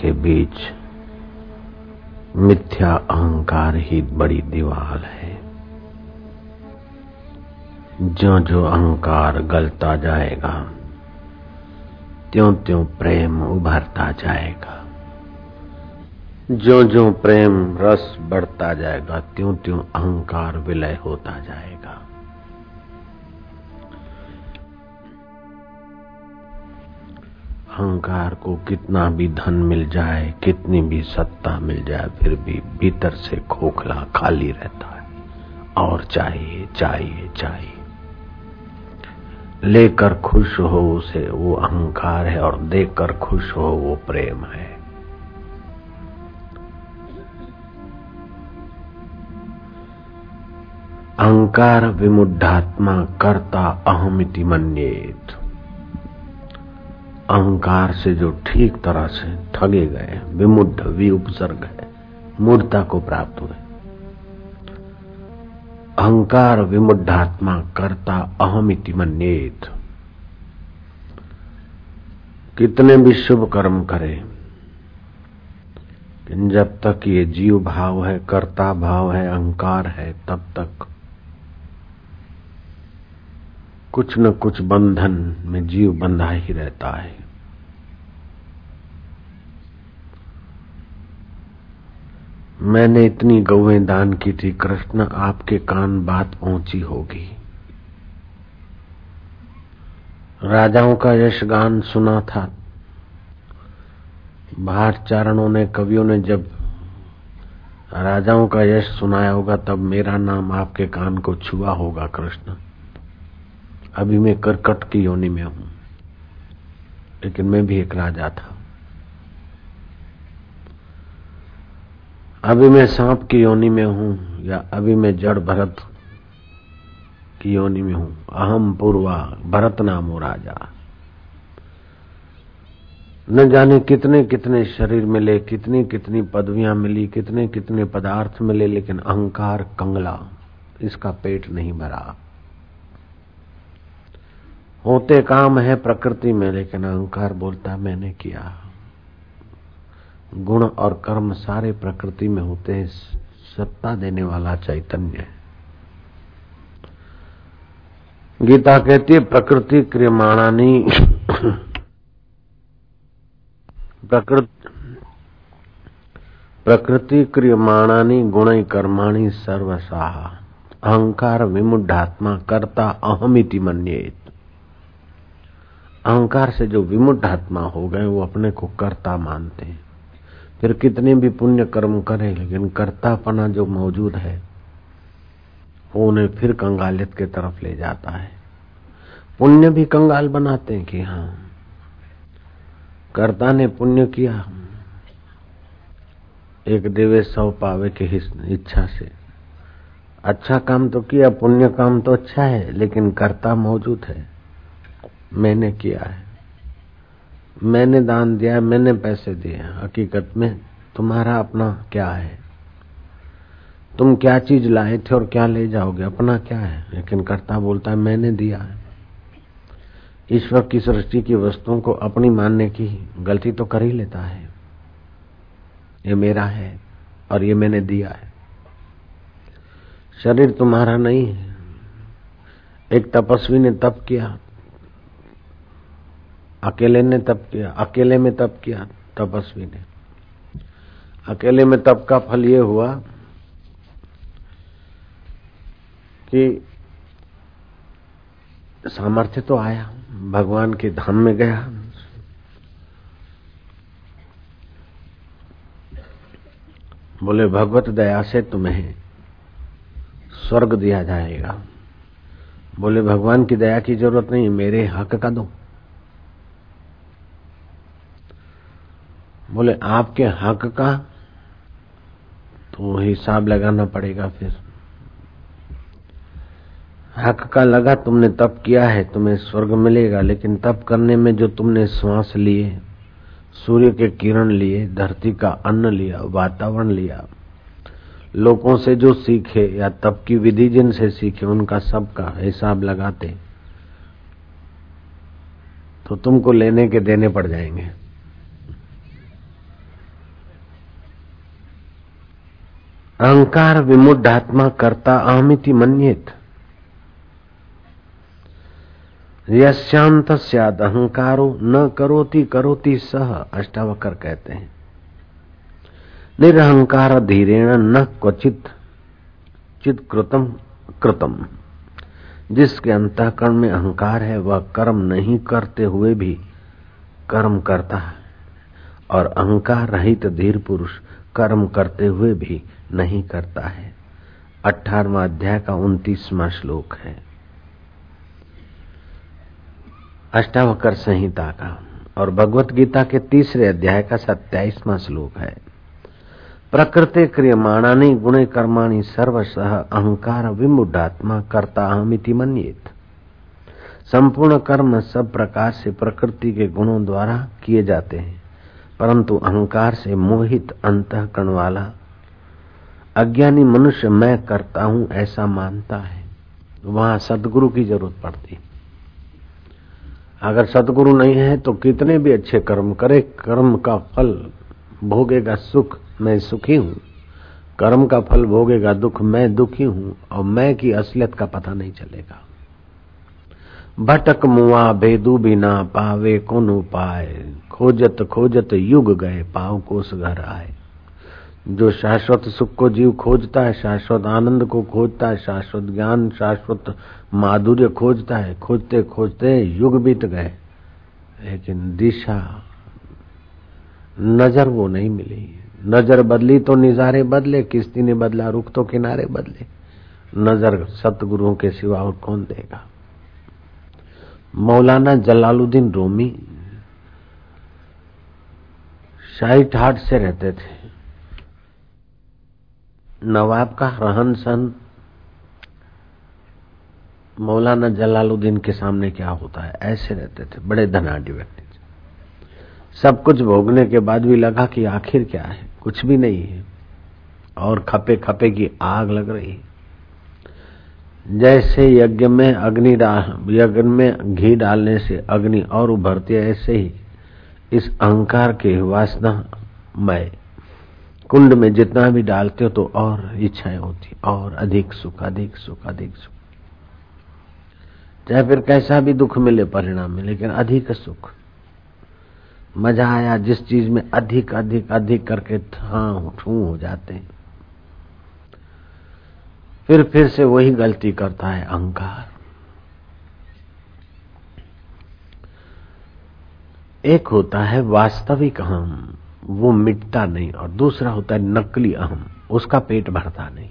के बीच मिथ्या अहंकार ही बड़ी दीवार है। जो जो अहंकार गलता जाएगा त्यों त्यों प्रेम उभरता जाएगा। जो जो प्रेम रस बढ़ता जाएगा त्यों त्यों अहंकार विलय होता जाएगा। अहंकार को कितना भी धन मिल जाए, कितनी भी सत्ता मिल जाए, फिर भी भीतर से खोखला खाली रहता है। और चाहिए चाहिए चाहिए। लेकर खुश हो उसे वो अहंकार है और देकर खुश हो वो प्रेम है। अहंकार विमुढ़ात्मा करता अहमिति मन्येत। अहंकार से जो ठीक तरह से ठगे गए विमुढ़ भी उपसर्ग है, मूर्ता को प्राप्त हुए। अहंकार विमुढ़ात्मा करता अहमिति मन्येत। कितने भी शुभ कर्म करे जब तक ये जीव भाव है, कर्ता भाव है, अहंकार है, तब तक कुछ न कुछ बंधन में जीव बंधा ही रहता है। मैंने इतनी गौएँ दान की थी, कृष्ण आपके कान बात पहुँची होगी। राजाओं का यश गान सुना था। बाहर चारणों ने, कवियों ने जब राजाओं का यश सुनाया होगा, तब मेरा नाम आपके कान को छुआ होगा, कृष्ण। अभी मैं करकट की योनि में हूँ, लेकिन मैं भी एक राजा था। अभी मैं सांप की योनि में हूँ या अभी मैं जड़ भरत की योनि में हूँ। अहम पूर्वा, भरत नामो राजा। न जाने कितने कितने शरीर मिले, कितनी कितनी पदवियाँ मिली, कितने कितने पदार्थ मिले, लेकिन अहंकार कंगला, इसका पेट नहीं भरा। होते काम है प्रकृति में, लेकिन अहंकार बोलता मैंने किया। गुण और कर्म सारे प्रकृति में होते हैं, सत्ता देने वाला चैतन्य है। गीता कहती है, प्रकृति क्रियमाणानी, प्रकृति प्रकृति क्रियमाणानी, गुण कर्माणी सर्वसाह अहंकार विमुढ़ात्मा करता अहमिति मन्येत। अहंकार से जो विमुट आत्मा हो गए, वो अपने को कर्ता मानते हैं। फिर कितने भी पुण्य कर्म करें, लेकिन कर्तापना जो मौजूद है, वो उन्हें फिर कंगालियत के तरफ़ ले जाता है। पुण्य भी कंगाल बनाते हैं कि हाँ कर्ता ने पुण्य किया। एक देवे सौ पावे के इच्छा से। अच्छा काम तो किया, पुण्य काम तो अच्छा है, लेकिन कर्ता मौजूद है। मैंने किया है। मैंने दान दिया मैंने पैसे दिए हकीकत में तुम्हारा अपना क्या है? तुम क्या चीज़ लाए थे और क्या ले जाओगे? अपना क्या है? लेकिन कर्ता बोलता है, मैंने दिया है। ईश्वर की सृष्टि की वस्तुओं को अपनी मानने की गलती तो कर ही लेता है। ये मेरा है और ये मैंने दिया है। शरीर तुम्हारा नहीं है। एक तपस्वी ने तप किया अकेले ने तप किया, अकेले में तप किया, तपस्वी ने। अकेले में तप का फल ये हुआ कि सामर्थ्य तो आया, भगवान के धाम में गया। बोले, भगवत दया से तुम्हें स्वर्ग दिया जाएगा। बोले, भगवान की दया की ज़रूरत नहीं, मेरे हक का दो। बोले, आपके हक का तो हिसाब लगाना पड़ेगा फिर। हक का लगा तुमने तप किया है, तुम्हें स्वर्ग मिलेगा, लेकिन तप करने में जो तुमने श्वास लिए, सूर्य के किरण लिए, धरती का अन्न लिया, वातावरण लिया, लोगों से जो सीखे या तप की विधि जिनसे सीखे, उनका सबका हिसाब लगाते तो तुमको लेने के देने पड़ जाएँगे। अहंकार विमुढ़ात्मा करता अहमिति मन्येत। यश्यांत सद अहंकारो न करोति करोति सह अष्टावकर कहते हैं। निरहंकार धीरेण न क्वचित चित कृतम कृतम। जिसके अंतकरण में अहंकार है, वह कर्म नहीं करते हुए भी कर्म करता है। और अहंकार रहित धीर पुरुष कर्म करते हुए भी नहीं करता है। अठारवा अध्याय का उन्तीसवा श्लोक है। अष्टावकर संहिता का और भगवत गीता के तीसरे अध्याय का सत्याईसवा श्लोक है। प्रकृति क्रियमाणानी गुणे कर्माणी सर्वशः अहंकार विमुढ़ात्मा करता अहमिति मनियत। संपूर्ण कर्म सब प्रकार से प्रकृति के गुणों द्वारा किए जाते हैं। परंतु अहंकार से मोहित अंतकरण वाला, अज्ञानी मनुष्य मैं करता हूँ ऐसा मानता है। वहाँ सदगुरु की ज़रूरत पड़ती। अगर सदगुरु नहीं है तो कितने भी अच्छे कर्म करे, कर्म का फल भोगेगा सुख, मैं सुखी हूँ। कर्म का फल भोगेगा दुख, मैं दुखी हूँ, और मैं की असलियत का पता नहीं चलेगा। भटक मुआ भेदू बिना पावे कौन उपाय खोजत खोजत युग गए, पाव कोस घर आए। जो शाश्वत सुख को जीव खोजता है, शाश्वत आनंद को खोजता है, शाश्वत ज्ञान, शाश्वत माधुर्य खोजता है, खोजते खोजते युग बीत गए। लेकिन दिशा, नज़र वो नहीं मिली। नज़र बदली तो निजारे बदले, किस्ती ने बदला, रुख तो किनारे बदले। नज़र सतगुरुओं के सिवा और कौन देगा? मौलाना जलालुद्दीन रोमी शाही ठाट से रहते थे। नवाब का रहन सहन मौलाना जलालुद्दीन के सामने क्या होता है? ऐसे रहते थे, बड़े धनाढ़ी व्यक्ति सब कुछ भोगने के बाद भी लगा कि आखिर क्या है? कुछ भी नहीं है। और खपे खपे की आग लग रही है। जैसे यज्ञ में अग्नि यज्ञ में घी डालने से अग्नि और उभरती है, ऐसे ही इस अहंकार के वासना मय। कुंड में जितना भी डालते हो तो और इच्छाएँ होती और अधिक सुख अधिक सुख अधिक सुख। चाहे फिर कैसा भी दुख मिले परिणाम में, लेकिन अधिक सुख। मज़ा आया जिस चीज़ में अधिक अधिक अधिक करके हाँ ठू हो जाते हैं। फिर फिर से वही गलती करता है अहंकार। एक होता है वास्तविक अहम, वो मिटता नहीं, और दूसरा होता है नकली अहम, उसका पेट भरता नहीं।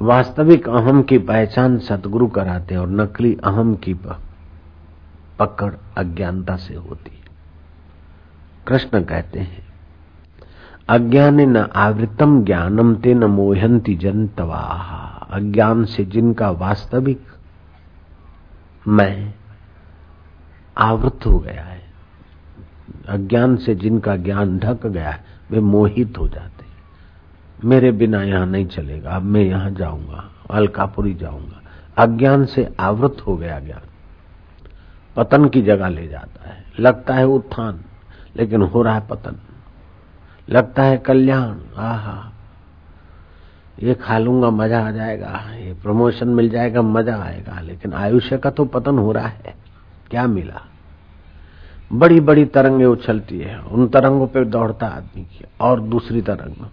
वास्तविक अहम की पहचान सतगुरु कराते और नकली अहम की पकड़ अज्ञानता से होती। कृष्ण कहते हैं अज्ञान न आवृतम ज्ञानम ते न मोहंती जनतवा। अज्ञान से जिनका वास्तविक मैं आवृत हो गया है, अज्ञान से जिनका ज्ञान ढक गया है, वे मोहित हो जाते मेरे बिना यहाँ नहीं चलेगा, अब मैं यहाँ जाऊँगा, अलकापुरी जाऊँगा। अज्ञान से आवृत हो गया ज्ञान। पतन की जगह ले जाता है। लगता है उत्थान, लेकिन हो रहा है पतन। लगता है कल्याण, आहा। ये खा लूँगा, मज़ा आ जाएगा, ये प्रमोशन मिल जाएगा, मज़ा आएगा, लेकिन आयुष्य का तो पतन हो रहा है। क्या मिला? बड़ी बड़ी तरंगे उछलती है, उन तरंगों पे दौड़ता आदमी की, और दूसरी तरंग।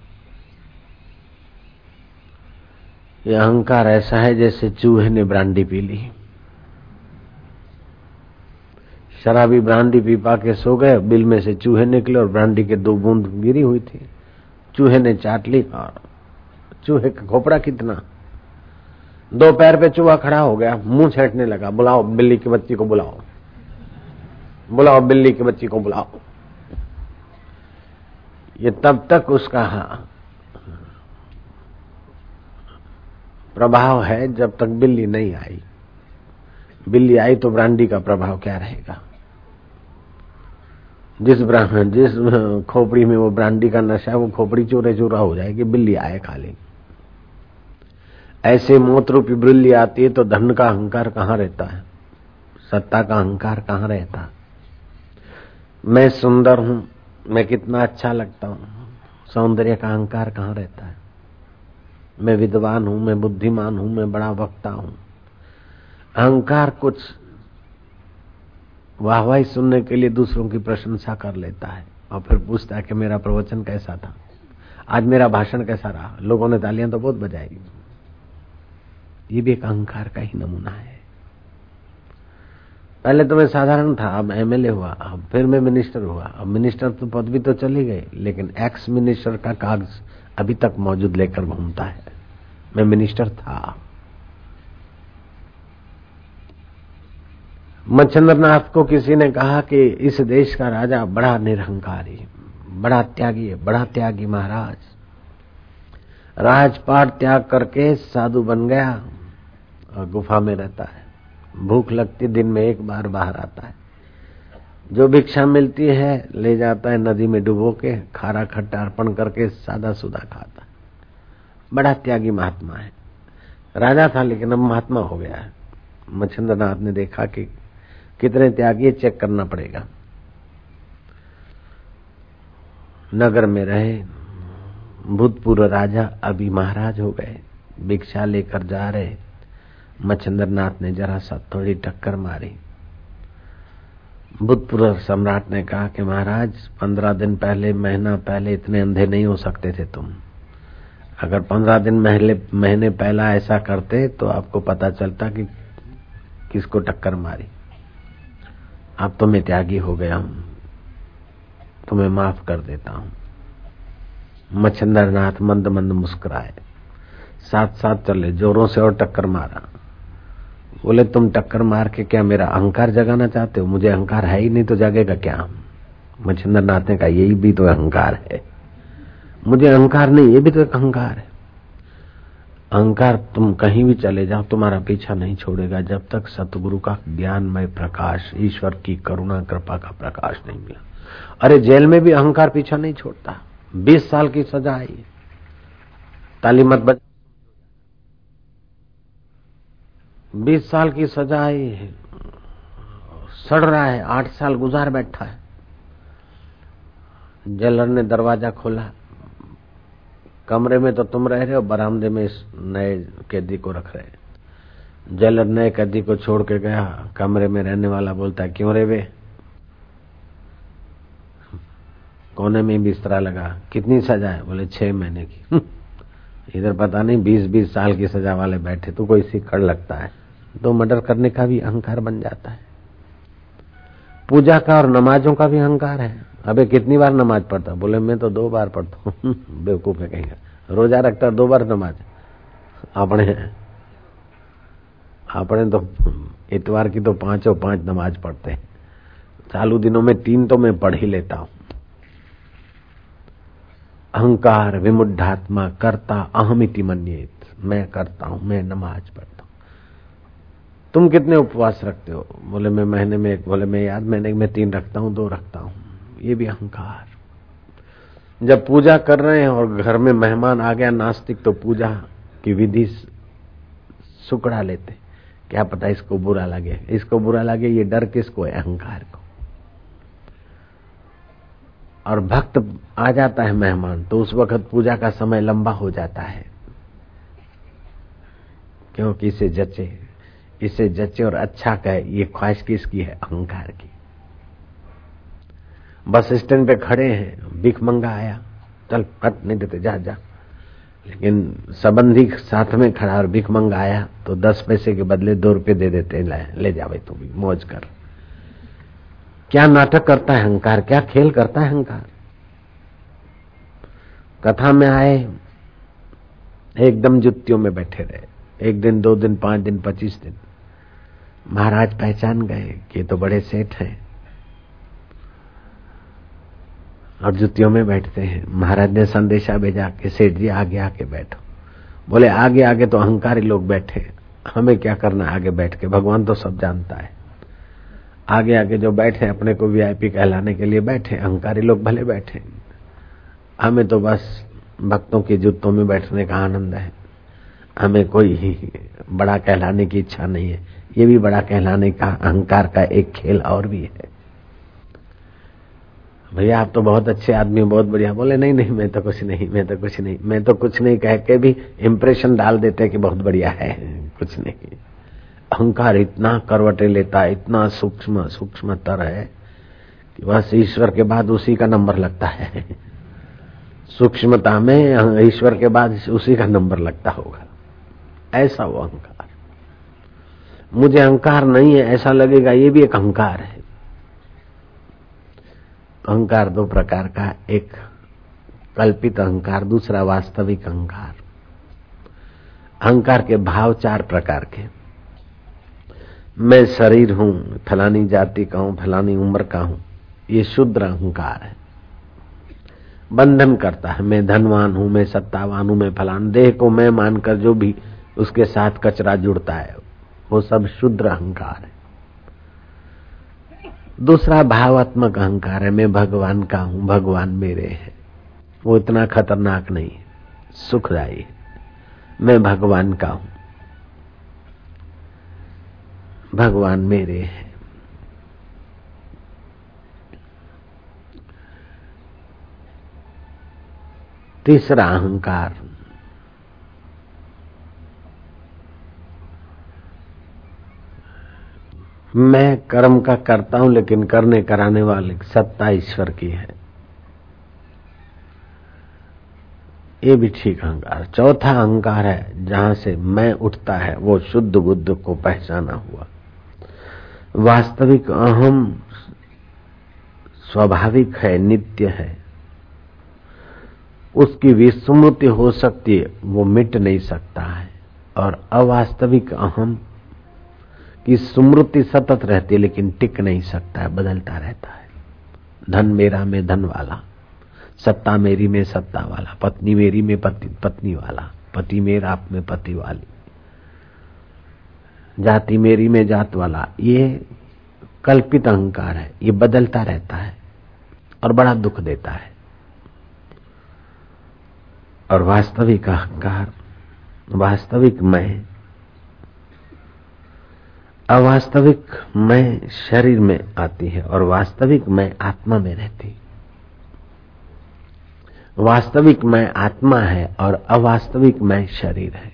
ये अहंकार ऐसा है जैसे चूहे ने ब्रांडी पी ली। शराबी ब्रांडी पी पा के सो गए, बिल में से चूहे निकले और ब्रांडी के दो बूंद गिरी हुई थी। चूहे ने चाट ली और चूहे का खोपड़ा कितना? दो पैर पे चूहा खड़ा हो गया, मुँह छेटने लगा, बुलाओ बिल्ली की बच्ची को बुलाओ। बुलाओ बिल्ली की बच्ची को बुलाओ। ये तब तक उसका प्रभाव है जब तक बिल्ली नहीं आई। बिल्ली आई तो ब्रांडी का प्रभाव क्या रहेगा? जिस ब्राह्मण, जिस खोपड़ी में वो ब्रांडी का नशा है वो खोपड़ी चोरे चोरा हो जाएगी, बिल्ली आए खा खाली ऐसे मोत रूपी बिल्ली आती है तो धन का अहंकार कहाँ रहता है? सत्ता का अहंकार कहाँ रहता मैं सुंदर हूँ, मैं कितना अच्छा लगता हूँ, सौंदर्य का अहंकार कहाँ रहता है? मैं विद्वान हूँ, मैं बुद्धिमान हूँ, मैं बड़ा वक्ता हूँ। अहंकार कुछ वाहवाही सुनने के लिए दूसरों की प्रशंसा कर लेता है और फिर पूछता है कि मेरा प्रवचन कैसा था? आज मेरा भाषण कैसा रहा? लोगों ने तालियाँ तो बहुत बजाई। ये भी एक अहंकार का ही नमूना है। पहले तो मैं साधारण था, अब एमएलए हुआ, अब फिर मैं मिनिस्टर हुआ। अब मिनिस्टर तो पद भी तो चली गई लेकिन एक्स मिनिस्टर का कागज़ अभी तक मौजूद लेकर घूमता है। मैं मिनिस्टर था। मच्छंद्रनाथ को किसी ने कहा कि इस देश का राजा बड़ा निरहंकारी, बड़ा त्यागी है बड़ा त्यागी महाराज। राजपाट त्याग करके साधु बन गया और गुफा में रहता है। भूख लगती दिन में एक बार बाहर आता है। जो भिक्षा मिलती है, ले जाता है नदी में डुबो के, खारा खट्टा अर्पण करके सादा सुदा खाता है। बड़ा त्यागी महात्मा है। राजा था लेकिन अब महात्मा हो गया है। मच्छिंद्रनाथ ने देखा कि कितने त्यागी है चेक करना पड़ेगा। नगर में रहे, भूतपूर्व राजा अभी महाराज हो गए, भिक्षा लेकर जा रहे। मच्छिंद्रनाथ ने जरा सा थोड़ी टक्कर मारी। भूतपूर्व सम्राट ने कहा कि महाराज, पंद्रह दिन पहले, महीना पहले इतने अंधे नहीं हो सकते थे तुम। अगर पंद्रह दिन महीने महीने पहला ऐसा करते तो आपको पता चलता कि किसको टक्कर मारी। अब तो मैं त्यागी हो गया हूँ। तुम्हें माफ़ कर देता हूँ। मच्छंदर नाथ मंद मंद मुस्कुराए। साथ साथ चले, जोरों से और टक्कर मारा। बोले, तुम टक्कर मार के क्या मेरा अहंकार जगाना चाहते हो? मुझे अहंकार है ही नहीं तो जगेगा क्या मच्छिंद्र नाथ ने कहा, यही भी तो अहंकार है। मुझे अहंकार नहीं, ये भी तो एक अहंकार है। अहंकार तुम कहीं भी चले जाओ, तुम्हारा पीछा नहीं छोड़ेगा। जब तक सतगुरु का ज्ञानमय प्रकाश, ईश्वर की करुणा, कृपा का प्रकाश नहीं मिला। अरे जेल में भी अहंकार पीछा नहीं छोड़ता। बीस साल की सजा आई ताली मत बच बीस साल की सजा आई है सड़ रहा है, आठ साल गुजार बैठा है। जेलर ने दरवाज़ा खोला। कमरे में तो तुम रह रहे हो, बरामदे में इस नए कैदी को रख रहे जेलर नए कैदी को छोड़ के गया, कमरे में रहने वाला बोलता है, क्यों रे वे कोने में बिस्तरा लगा, कितनी सजा है? बोले, छह महीने की। इधर पता नहीं बीस बीस साल की सजा वाले बैठे तो कोई सिक्कड़ लगता है। तो मर्डर करने का भी अहंकार बन जाता है। पूजा का और नमाजों का भी अहंकार है। अबे, कितनी बार नमाज़ पढ़ता बोले, मैं तो दो बार पढ़ता हूँ। बेवकूफ़ है कहेंगे रोजा रखता दो बार नमाज़। अपने अपने तो इतवार की तो पाँचों पाँच नमाज़ पढ़ते हैं। चालू दिनों में तीन तो मैं पढ़ ही लेता हूँ। अहंकार विमुढ़ात्मा करता, अहमिति मनियत। मैं करता हूँ, मैं नमाज़ पढ़ता हूँ। तुम कितने उपवास रखते हो? बोले, मैं महीने में एक, बोले, मैं याद, महीने में तीन रखता हूँ, दो रखता हूँ। ये भी अहंकार। जब पूजा कर रहे हैं और घर में मेहमान आ गया नास्तिक तो पूजा की विधि सुकड़ा लेते। क्या पता इसको बुरा लगे। इसको बुरा लगे, ये डर किसको है? अहंकार को। और भक्त आ जाता है मेहमान तो उस वक्त पूजा का समय लंबा हो जाता है। क्योंकि इसे जचे। इसे जचे और अच्छा कहे। ये ख्वाहिश किसकी है? अहंकार की। बस स्टैंड पे खड़े हैं। भिख मंगा आया। चल कट नहीं देते जा जा। लेकिन संबंधी साथ में खड़ा और भिख मंगा आया तो दस पैसे के बदले दो रुपए दे देते ले, ले जा भाई तू भी मौज कर। क्या नाटक करता है अहंकार? क्या खेल करता है अहंकार? कथा में आए एकदम जुत्तियों में बैठे रहे। एक दिन दो दिन पाँच दिन पच्चीस दिन। महाराज पहचान गए कि तो बड़े सेठ हैं। और जुतियों में बैठते हैं। महाराज ने संदेशा भेजा कि सेठ जी, आगे आके बैठो। बोले, आगे आगे तो अहंकारी लोग बैठे हमें क्या करना आगे बैठ के? भगवान तो सब जानता है। आगे आगे जो बैठे अपने को वीआईपी कहलाने के लिए बैठे अहंकारी लोग भले बैठे हमें तो बस भक्तों के जूतों में बैठने का आनंद है। हमें कोई ही बड़ा कहलाने की इच्छा नहीं है। ये भी बड़ा कहलाने का, अहंकार का एक खेल और भी है। भैया, आप तो बहुत अच्छे आदमी, बहुत बढ़िया। बोले, नहीं नहीं, मैं तो कुछ नहीं, मैं तो कुछ नहीं, मैं तो कुछ नहीं। कह के भी इम्प्रेशन डाल देते कि बहुत बढ़िया है। कुछ नहीं। अहंकार इतना करवटे लेता है, इतना सूक्ष्म सूक्ष्म तर है कि बस ईश्वर के बाद उसी का नंबर लगता है। सूक्ष्मता में ईश्वर के बाद उसी का नंबर लगता होगा। ऐसा वो अहंकार। मुझे अहंकार नहीं है, ऐसा लगेगा, ये भी एक अहंकार है। अहंकार दो प्रकार का एक कल्पित अहंकार, दूसरा वास्तविक अहंकार। अहंकार के भाव चार प्रकार के मैं शरीर हूँ, फलानी जाति का हूँ, फलानी उम्र का हूँ, ये शुद्र अहंकार है। बंधन करता है, मैं धनवान हूँ, मैं सत्तावान हूँ, मैं फलान। देह को मैं मानकर जो भी उसके साथ कचरा जुड़ता है, वो सब शुद्र अहंकार है। दूसरा भावात्मक अहंकार है, मैं भगवान का हूँ, भगवान मेरे है। वो इतना खतरनाक नहीं, सुखदायी मैं भगवान का हूँ। भगवान मेरे है। तीसरा अहंकार मैं कर्म का करता हूँ, लेकिन करने कराने वाले सत्ता ईश्वर की है। ये भी ठीक अहंकार। चौथा अहंकार है, जहाँ से मैं उठता है, वो शुद्ध बुद्ध को पहचाना हुआ। वास्तविक अहम स्वाभाविक है, नित्य है। उसकी विस्मृति हो सकती है, वो मिट नहीं सकता है। और अवास्तविक अहम की स्मृति सतत रहती है, लेकिन टिक नहीं सकता है, बदलता रहता है। धन मेरा में धन वाला, सत्ता मेरी में सत्ता वाला, पत्नी मेरी में पति, पत्नी वाला, पति मेरा आप में पति वाली, जाति मेरी में जात वाला, ये कल्पित अहंकार है, ये बदलता रहता है और बड़ा दुख देता है। और वास्तविक अहंकार, वास्तविक मैं अवास्तविक मैं शरीर में आती है और वास्तविक मैं आत्मा में रहती वास्तविक मैं आत्मा है और अवास्तविक मैं शरीर है।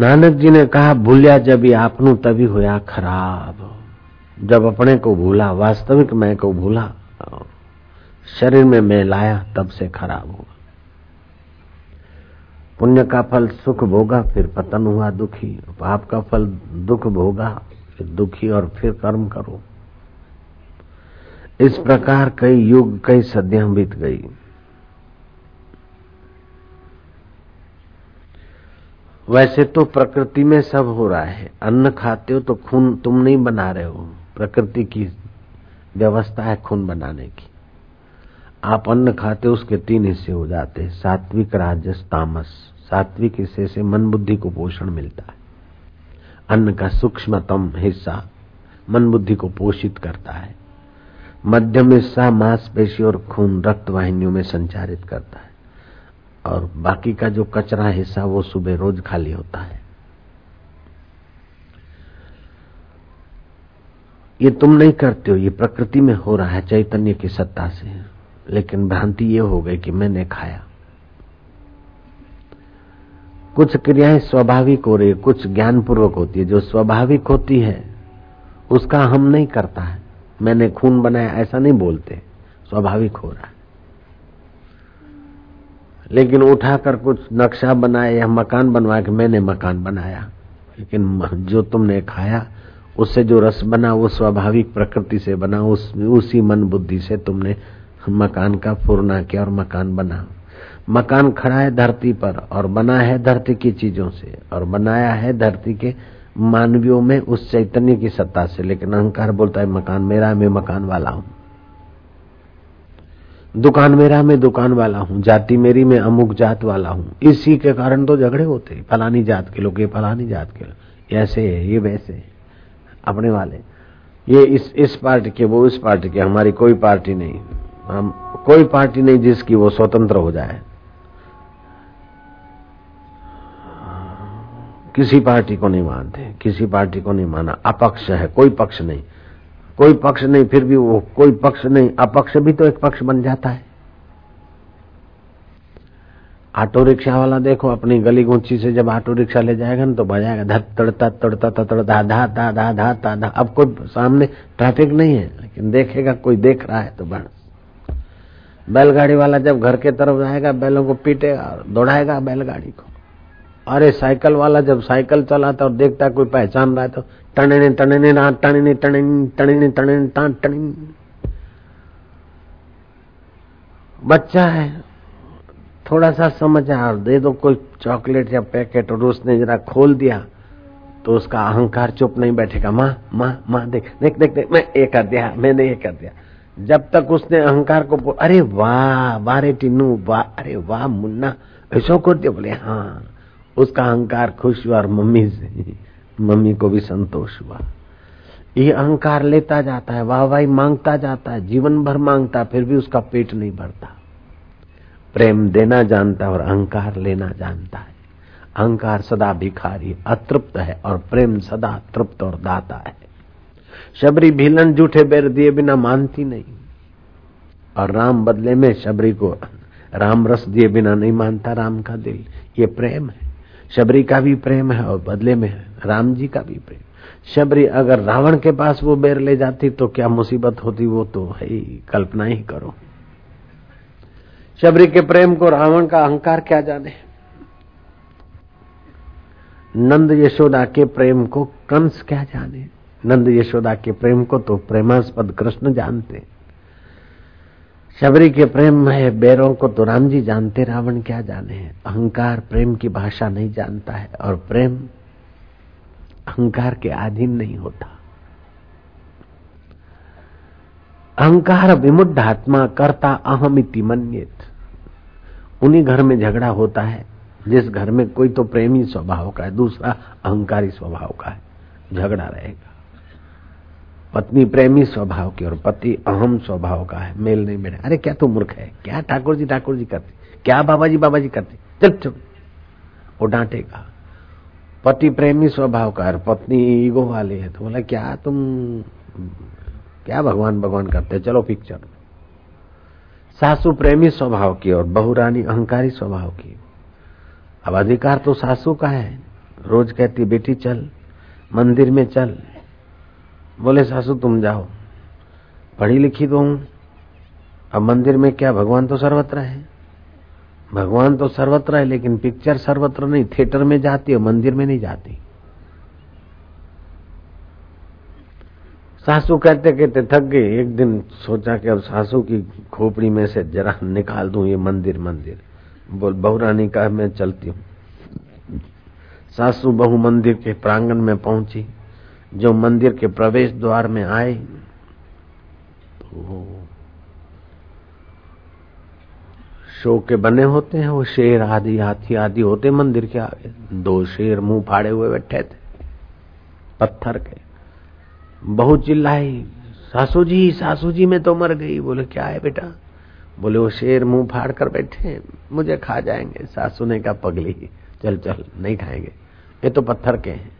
नानक जी ने कहा, भूलिया जब आपनू, तभी होया खराब। जब अपने को भूला, वास्तविक मैं को भूला, शरीर में मैं लाया, तब से खराब हुआ। पुण्य का फल सुख भोगा, फिर पतन हुआ दुखी। पाप का फल दुख भोगा, फिर दुखी और फिर कर्म करो। इस प्रकार कई युग, कई सदियाँ बीत गई। वैसे तो प्रकृति में सब हो रहा है। अन्न खाते हो तो खून तुम नहीं बना रहे हो। प्रकृति की व्यवस्था है खून बनाने की। आप अन्न खाते उसके तीन हिस्से हो जाते हैं। सात्विक, राजस, तामस। सात्विक हिस्से से मन बुद्धि को पोषण मिलता है। अन्न का सूक्ष्मतम हिस्सा मन बुद्धि को पोषित करता है। मध्यम हिस्सा मांसपेशी और खून रक्त वाहिनियों में संचारित करता है। और बाकी का जो कचरा हिस्सा, वो सुबह रोज खाली होता है। ये तुम नहीं करते हो, ये प्रकृति में हो रहा है, चैतन्य की सत्ता से। लेकिन भ्रांति ये हो गई कि मैंने खाया। कुछ क्रियाएँ स्वाभाविक हो रही है, कुछ ज्ञानपूर्वक होती है। जो स्वाभाविक होती है, उसका हम नहीं करता है। मैंने खून बनाया, ऐसा नहीं बोलते। स्वाभाविक हो रहा है। लेकिन उठाकर कुछ नक्शा बनाया या मकान बनवाया कि मैंने मकान बनाया। लेकिन जो तुमने खाया, उससे जो रस बना, वो स्वाभाविक प्रकृति से बना, उस, उसी मन बुद्धि से तुमने मकान का फूरना किया और मकान बना। मकान खड़ा है धरती पर और बना है धरती की चीज़ों से और बनाया है धरती के मानवियों में उस चैतन्य की सत्ता से। लेकिन अहंकार बोलता है, मकान मेरा मैं मकान वाला हूँ। दुकान मेरा मैं दुकान वाला हूँ। जाति मेरी, मैं अमुक जात वाला हूँ। इसी के कारण तो झगड़े होते फलानी जात के लोग, ये फलानी जात के लोग। ऐसे है, ये वैसे अपने वाले। ये इस इस पार्टी के, वो इस पार्टी के। हमारी कोई पार्टी नहीं। हम कोई पार्टी नहीं जिसकी वो स्वतंत्र हो जाए। किसी पार्टी को नहीं मानते, किसी पार्टी को नहीं माना। अपक्ष है, कोई पक्ष नहीं। कोई पक्ष नहीं, फिर भी वो कोई पक्ष नहीं। अपक्ष भी तो एक पक्ष बन जाता है। ऑटो रिक्शा वाला देखो, अपनी गली गुंची से जब ऑटो रिक्शा ले जाएगा ना तो बजाएगा धत तड़ता तड़ता तड़ता धा धा धा धा धा अब कोई सामने ट्रैफ़िक नहीं है, लेकिन देखेगा, कोई देख रहा है तो बस बैलगाड़ी वाला जब घर के तरफ़ जाएगा, बैलों को पीटेगा दौड़ाएगा बैलगाड़ी को। अरे साइकिल वाला जब साइकिल चलाता और देखता कोई पहचान रहा है तो टने टने ना टने टने टने टने टने बच्चा है, थोड़ा सा समझ आ और दे दो कोई चॉकलेट या पैकेट और उसने जरा खोल दिया तो उसका अहंकार चुप नहीं बैठेगा। माँ माँ माँ, देख देख देख देख, मैं ये कर दिया, मैंने ये कर दिया। जब तक उसने अहंकार को अरे वाह वाह रे टिन्नू वाह, अरे वाह मुन्ना, ऐसा कर दिया बोले हाँ उसका अहंकार खुश हुआ और मम्मी से, मम्मी को भी संतोष हुआ। ये अहंकार लेता जाता है वाह वाही माँगता जाता है, जीवन भर माँगता, फिर भी उसका पेट नहीं भरता। प्रेम देना जानता और अहंकार लेना जानता है। अहंकार सदा भिखारी, अतृप्त है और प्रेम सदा तृप्त और दाता है। शबरी भीलन जूठे बेर दिए बिना मानती नहीं। और राम बदले में शबरी को राम रस दिए बिना नहीं मानता राम का दिल। ये प्रेम है। शबरी का भी प्रेम है और बदले में है राम जी का भी प्रेम। शबरी अगर रावण के पास वो बेर ले जाती तो क्या मुसीबत होती वो तो है। कल्पना ही करो। शबरी के प्रेम को रावण का अहंकार क्या जाने? नंद यशोदा के प्रेम को कंस क्या जाने? नंद यशोदा के प्रेम को तो प्रेमास्पद कृष्ण जानते। शबरी के प्रेम में बैरों को तो राम जी जानते, रावण क्या जाने अहंकार प्रेम की भाषा नहीं जानता है और प्रेम अहंकार के अधीन नहीं होता। अहंकार विमुद्ध आत्मा, करता अहमिति मन्यत। उन्हीं घर में झगड़ा होता है, जिस घर में कोई तो प्रेमी स्वभाव का है, दूसरा अहंकारी स्वभाव का है, झगड़ा रहेगा। पत्नी प्रेमी स्वभाव की और पति अहम स्वभाव का है। मेल नहीं बैठे अरे, क्या तू मूर्ख है? क्या ठाकुर जी ठाकुर जी करते? क्या बाबा जी बाबा जी करते? चल चल वो डांटेगा। पति प्रेमी स्वभाव का है पत्नी ईगो वाले है। तो बोला, क्या तुम, क्या भगवान भगवान करते? चलो पिक्चर में सासू प्रेमी स्वभाव की और बहुरानी अहंकारी स्वभाव की। अब अधिकार तो सासू का है। रोज कहती, बेटी, चल। मंदिर में चल। बोले, सासू, तुम जाओ। पढ़ी लिखी तो हूँ। अब मंदिर में क्या भगवान तो सर्वत्र है? भगवान तो सर्वत्र है, लेकिन पिक्चर सर्वत्र नहीं। थिएटर में जाती है मंदिर में नहीं जाती। सासू कहते कहते थक गए एक दिन सोचा कि अब सासू की खोपड़ी में से जरा निकाल दूँ ये मंदिर मंदिर। बोल, बहुरानी का मैं चलती हूँ। सासू बहु मंदिर के प्रांगण में पहुँची। जो मंदिर के प्रवेश द्वार में आए। तो शो के बने होते हैं, वो शेर आदि, हाथी आदि होते मंदिर के आगे। दो शेर मुँह फाड़े हुए बैठे थे, पत्थर के। बहुत चिल्लाई, सासू जी सासू जी, मैं तो मर गई। बोले, क्या है बेटा? बोले, वो शेर मुँह फाड़ कर बैठे मुझे खा जाएँगे। सासू ने कहा, पगली, चल चल, नहीं खाएँगे। ये तो पत्थर के हैं।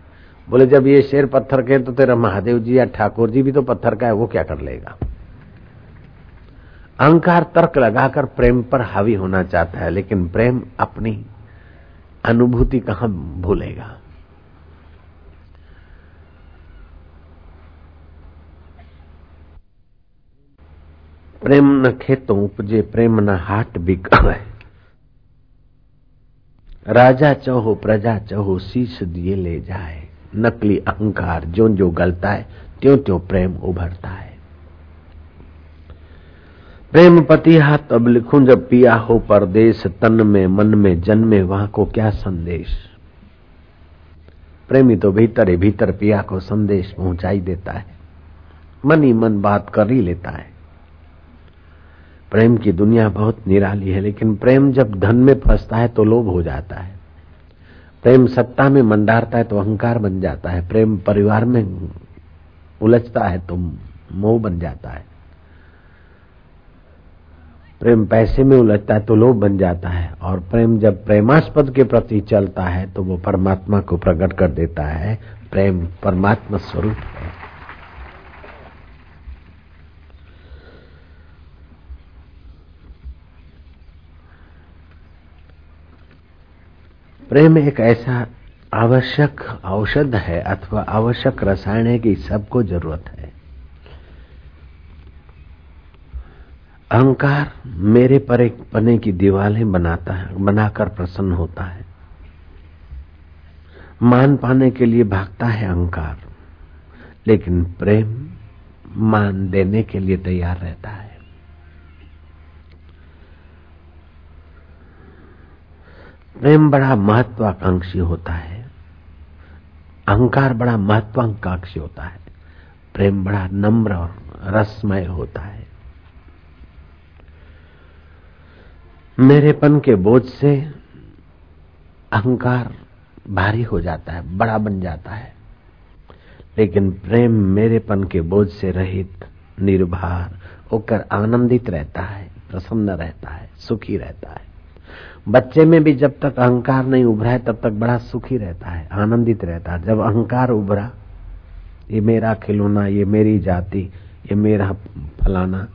बोले, जब ये शेर पत्थर के तो तेरा महादेव जी या ठाकुर जी भी तो पत्थर का है, वो क्या कर लेगा? अहंकार तर्क लगाकर प्रेम पर हावी होना चाहता है, लेकिन प्रेम अपनी अनुभूति कहाँ भूलेगा? प्रेम न खेतों उपजे, प्रेम न हाट बिकाए राजा चहो, प्रजा चहो, शीश दिए ले जाए। नकली अहंकार जो जो गलता है त्यों त्यों प्रेम उभरता है। प्रेम पति हाथ अब लिखूं जब पिया हो परदेश तन में, मन में जन्मे वहाँ को क्या संदेश? प्रेमी तो भीतर ही भीतर पिया को संदेश पहुंचाई देता है। मन ही मन बात कर ही लेता है। प्रेम की दुनिया बहुत निराली है, लेकिन प्रेम जब धन में फंसता है तो लोभ हो जाता है। प्रेम सत्ता में मंडारता है तो अहंकार बन जाता है। प्रेम परिवार में उलझता है तो मोह बन जाता है। प्रेम पैसे में उलझता है तो लोभ बन जाता है। और प्रेम जब प्रेमास्पद के प्रति चलता है तो वो परमात्मा को प्रकट कर देता है। प्रेम परमात्मा स्वरूप है। प्रेम एक ऐसा आवश्यक औषध है अथवा आवश्यक रसायन है कि सबको ज़रूरत है। अहंकार मेरे परे पने की दीवारें बनाता है, बनाकर प्रसन्न होता है। मान पाने के लिए भागता है अहंकार, लेकिन प्रेम मान देने के लिए तैयार रहता है। प्रेम बड़ा महत्वाकांक्षी होता है। अहंकार बड़ा महत्वाकांक्षी होता है। प्रेम बड़ा नम्र और रसमय होता है। मेरेपन के बोझ से अहंकार भारी हो जाता है, बड़ा बन जाता है। लेकिन प्रेम मेरेपन के बोझ से रहित, निर्भर होकर आनंदित रहता है, प्रसन्न रहता है, सुखी रहता है। बच्चे में भी जब तक अहंकार नहीं उभरा है, तब तक बड़ा सुखी रहता है, आनंदित रहता है। जब अहंकार उभरा, ये मेरा खिलौना, ये मेरी जाति, ये मेरा फलाना,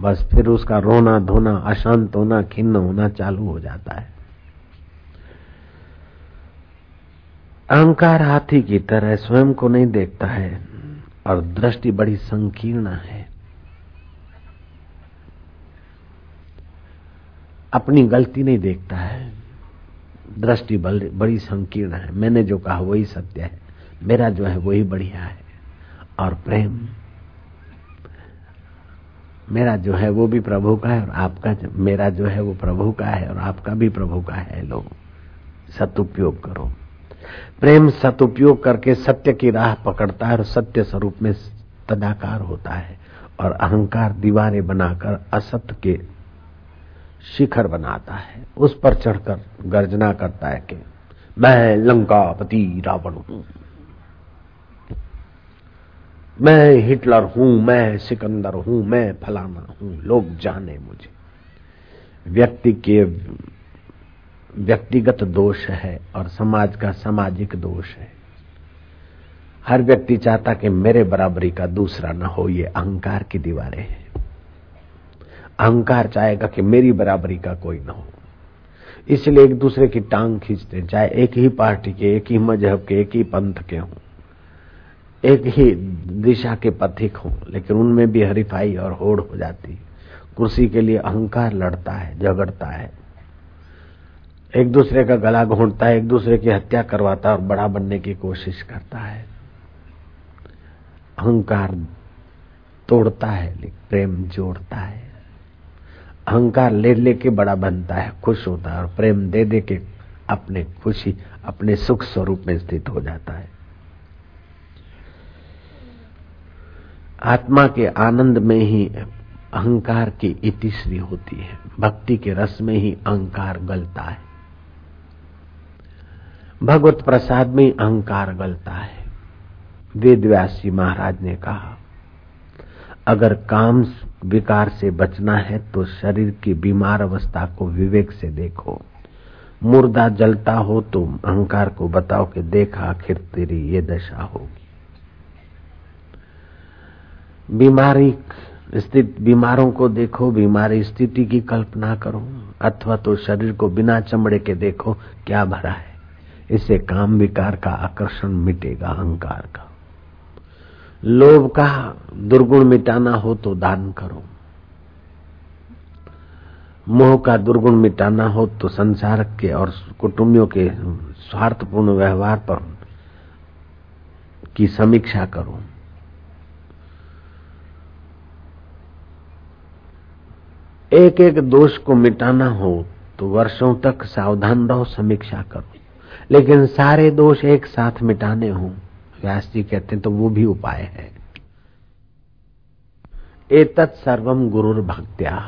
बस फिर उसका रोना धोना, अशांत होना, खिन्न होना चालू हो जाता है। अहंकार हाथी की तरह स्वयं को नहीं देखता है और दृष्टि बड़ी संकीर्ण है। अपनी गलती नहीं देखता है। दृष्टि बड़ी संकीर्ण है। मैंने जो कहा वही सत्य है। मेरा जो है वही बढ़िया है। और प्रेम। मेरा जो है वो भी प्रभु का है और आपका मेरा जो है वो प्रभु का है और आपका भी प्रभु का है। लोग सदुपयोग करो। प्रेम सदुपयोग करके सत्य की राह पकड़ता है और सत्य स्वरूप में तदाकार होता है। और अहंकार दीवारें बनाकर असत्य के शिखर बनाता है, उस पर चढ़कर गर्जना करता है कि मैं लंकापति रावण हूँ। मैं हिटलर हूँ, मैं सिकंदर हूँ, मैं फलाना हूँ, लोग जाने मुझे। व्यक्ति के व्यक्तिगत दोष है और समाज का सामाजिक दोष है। हर व्यक्ति चाहता कि मेरे बराबरी का दूसरा न हो, ये अहंकार की दीवारें हैं। अहंकार चाहेगा कि मेरी बराबरी का कोई ना हो। इसलिए एक दूसरे की टांग खींचते चाहे एक ही पार्टी के, एक ही मज़हब के, एक ही पंथ के हों, एक ही दिशा के पथिक हों, लेकिन उनमें भी हरीफाई और होड़ हो जाती कुर्सी के लिए अहंकार लड़ता है, झगड़ता है। एक दूसरे का गला घोंटता है, एक दूसरे की हत्या करवाता है और बड़ा बनने की कोशिश करता है। अहंकार तोड़ता है, लेकिन प्रेम जोड़ता है। अहंकार ले लेके बड़ा बनता है, खुश होता है और प्रेम दे दे के अपने खुशी, अपने सुख स्वरूप में स्थित हो जाता है। आत्मा के आनंद में ही अहंकार की इतिश्री होती है, भक्ति के रस में ही अहंकार गलता है। भगवत प्रसाद में अहंकार गलता है वेद व्यासी महाराज ने कहा। अगर काम विकार से बचना है तो शरीर की बीमार अवस्था को विवेक से देखो। मुर्दा जलता हो तो अहंकार को बताओ कि देखा आखिर तेरी ये दशा होगी। बीमारी स्थित बीमारों को देखो, बीमारी स्थिति की कल्पना करो, अथवा तो शरीर को बिना चमड़े के देखो, क्या भरा है। इससे काम विकार का आकर्षण मिटेगा, अहंकार का। लोभ का दुर्गुण मिटाना हो तो दान करो। मोह का दुर्गुण मिटाना हो तो संसार के और कुटुंबियों के स्वार्थपूर्ण व्यवहार पर की समीक्षा करो। एक एक दोष को मिटाना हो तो वर्षों तक सावधान रहो, समीक्षा करो। लेकिन सारे दोष एक साथ मिटाने हो। व्यास जी कहते हैं तो वो भी उपाय है। एतत् सर्वम गुरुर भक्त्या।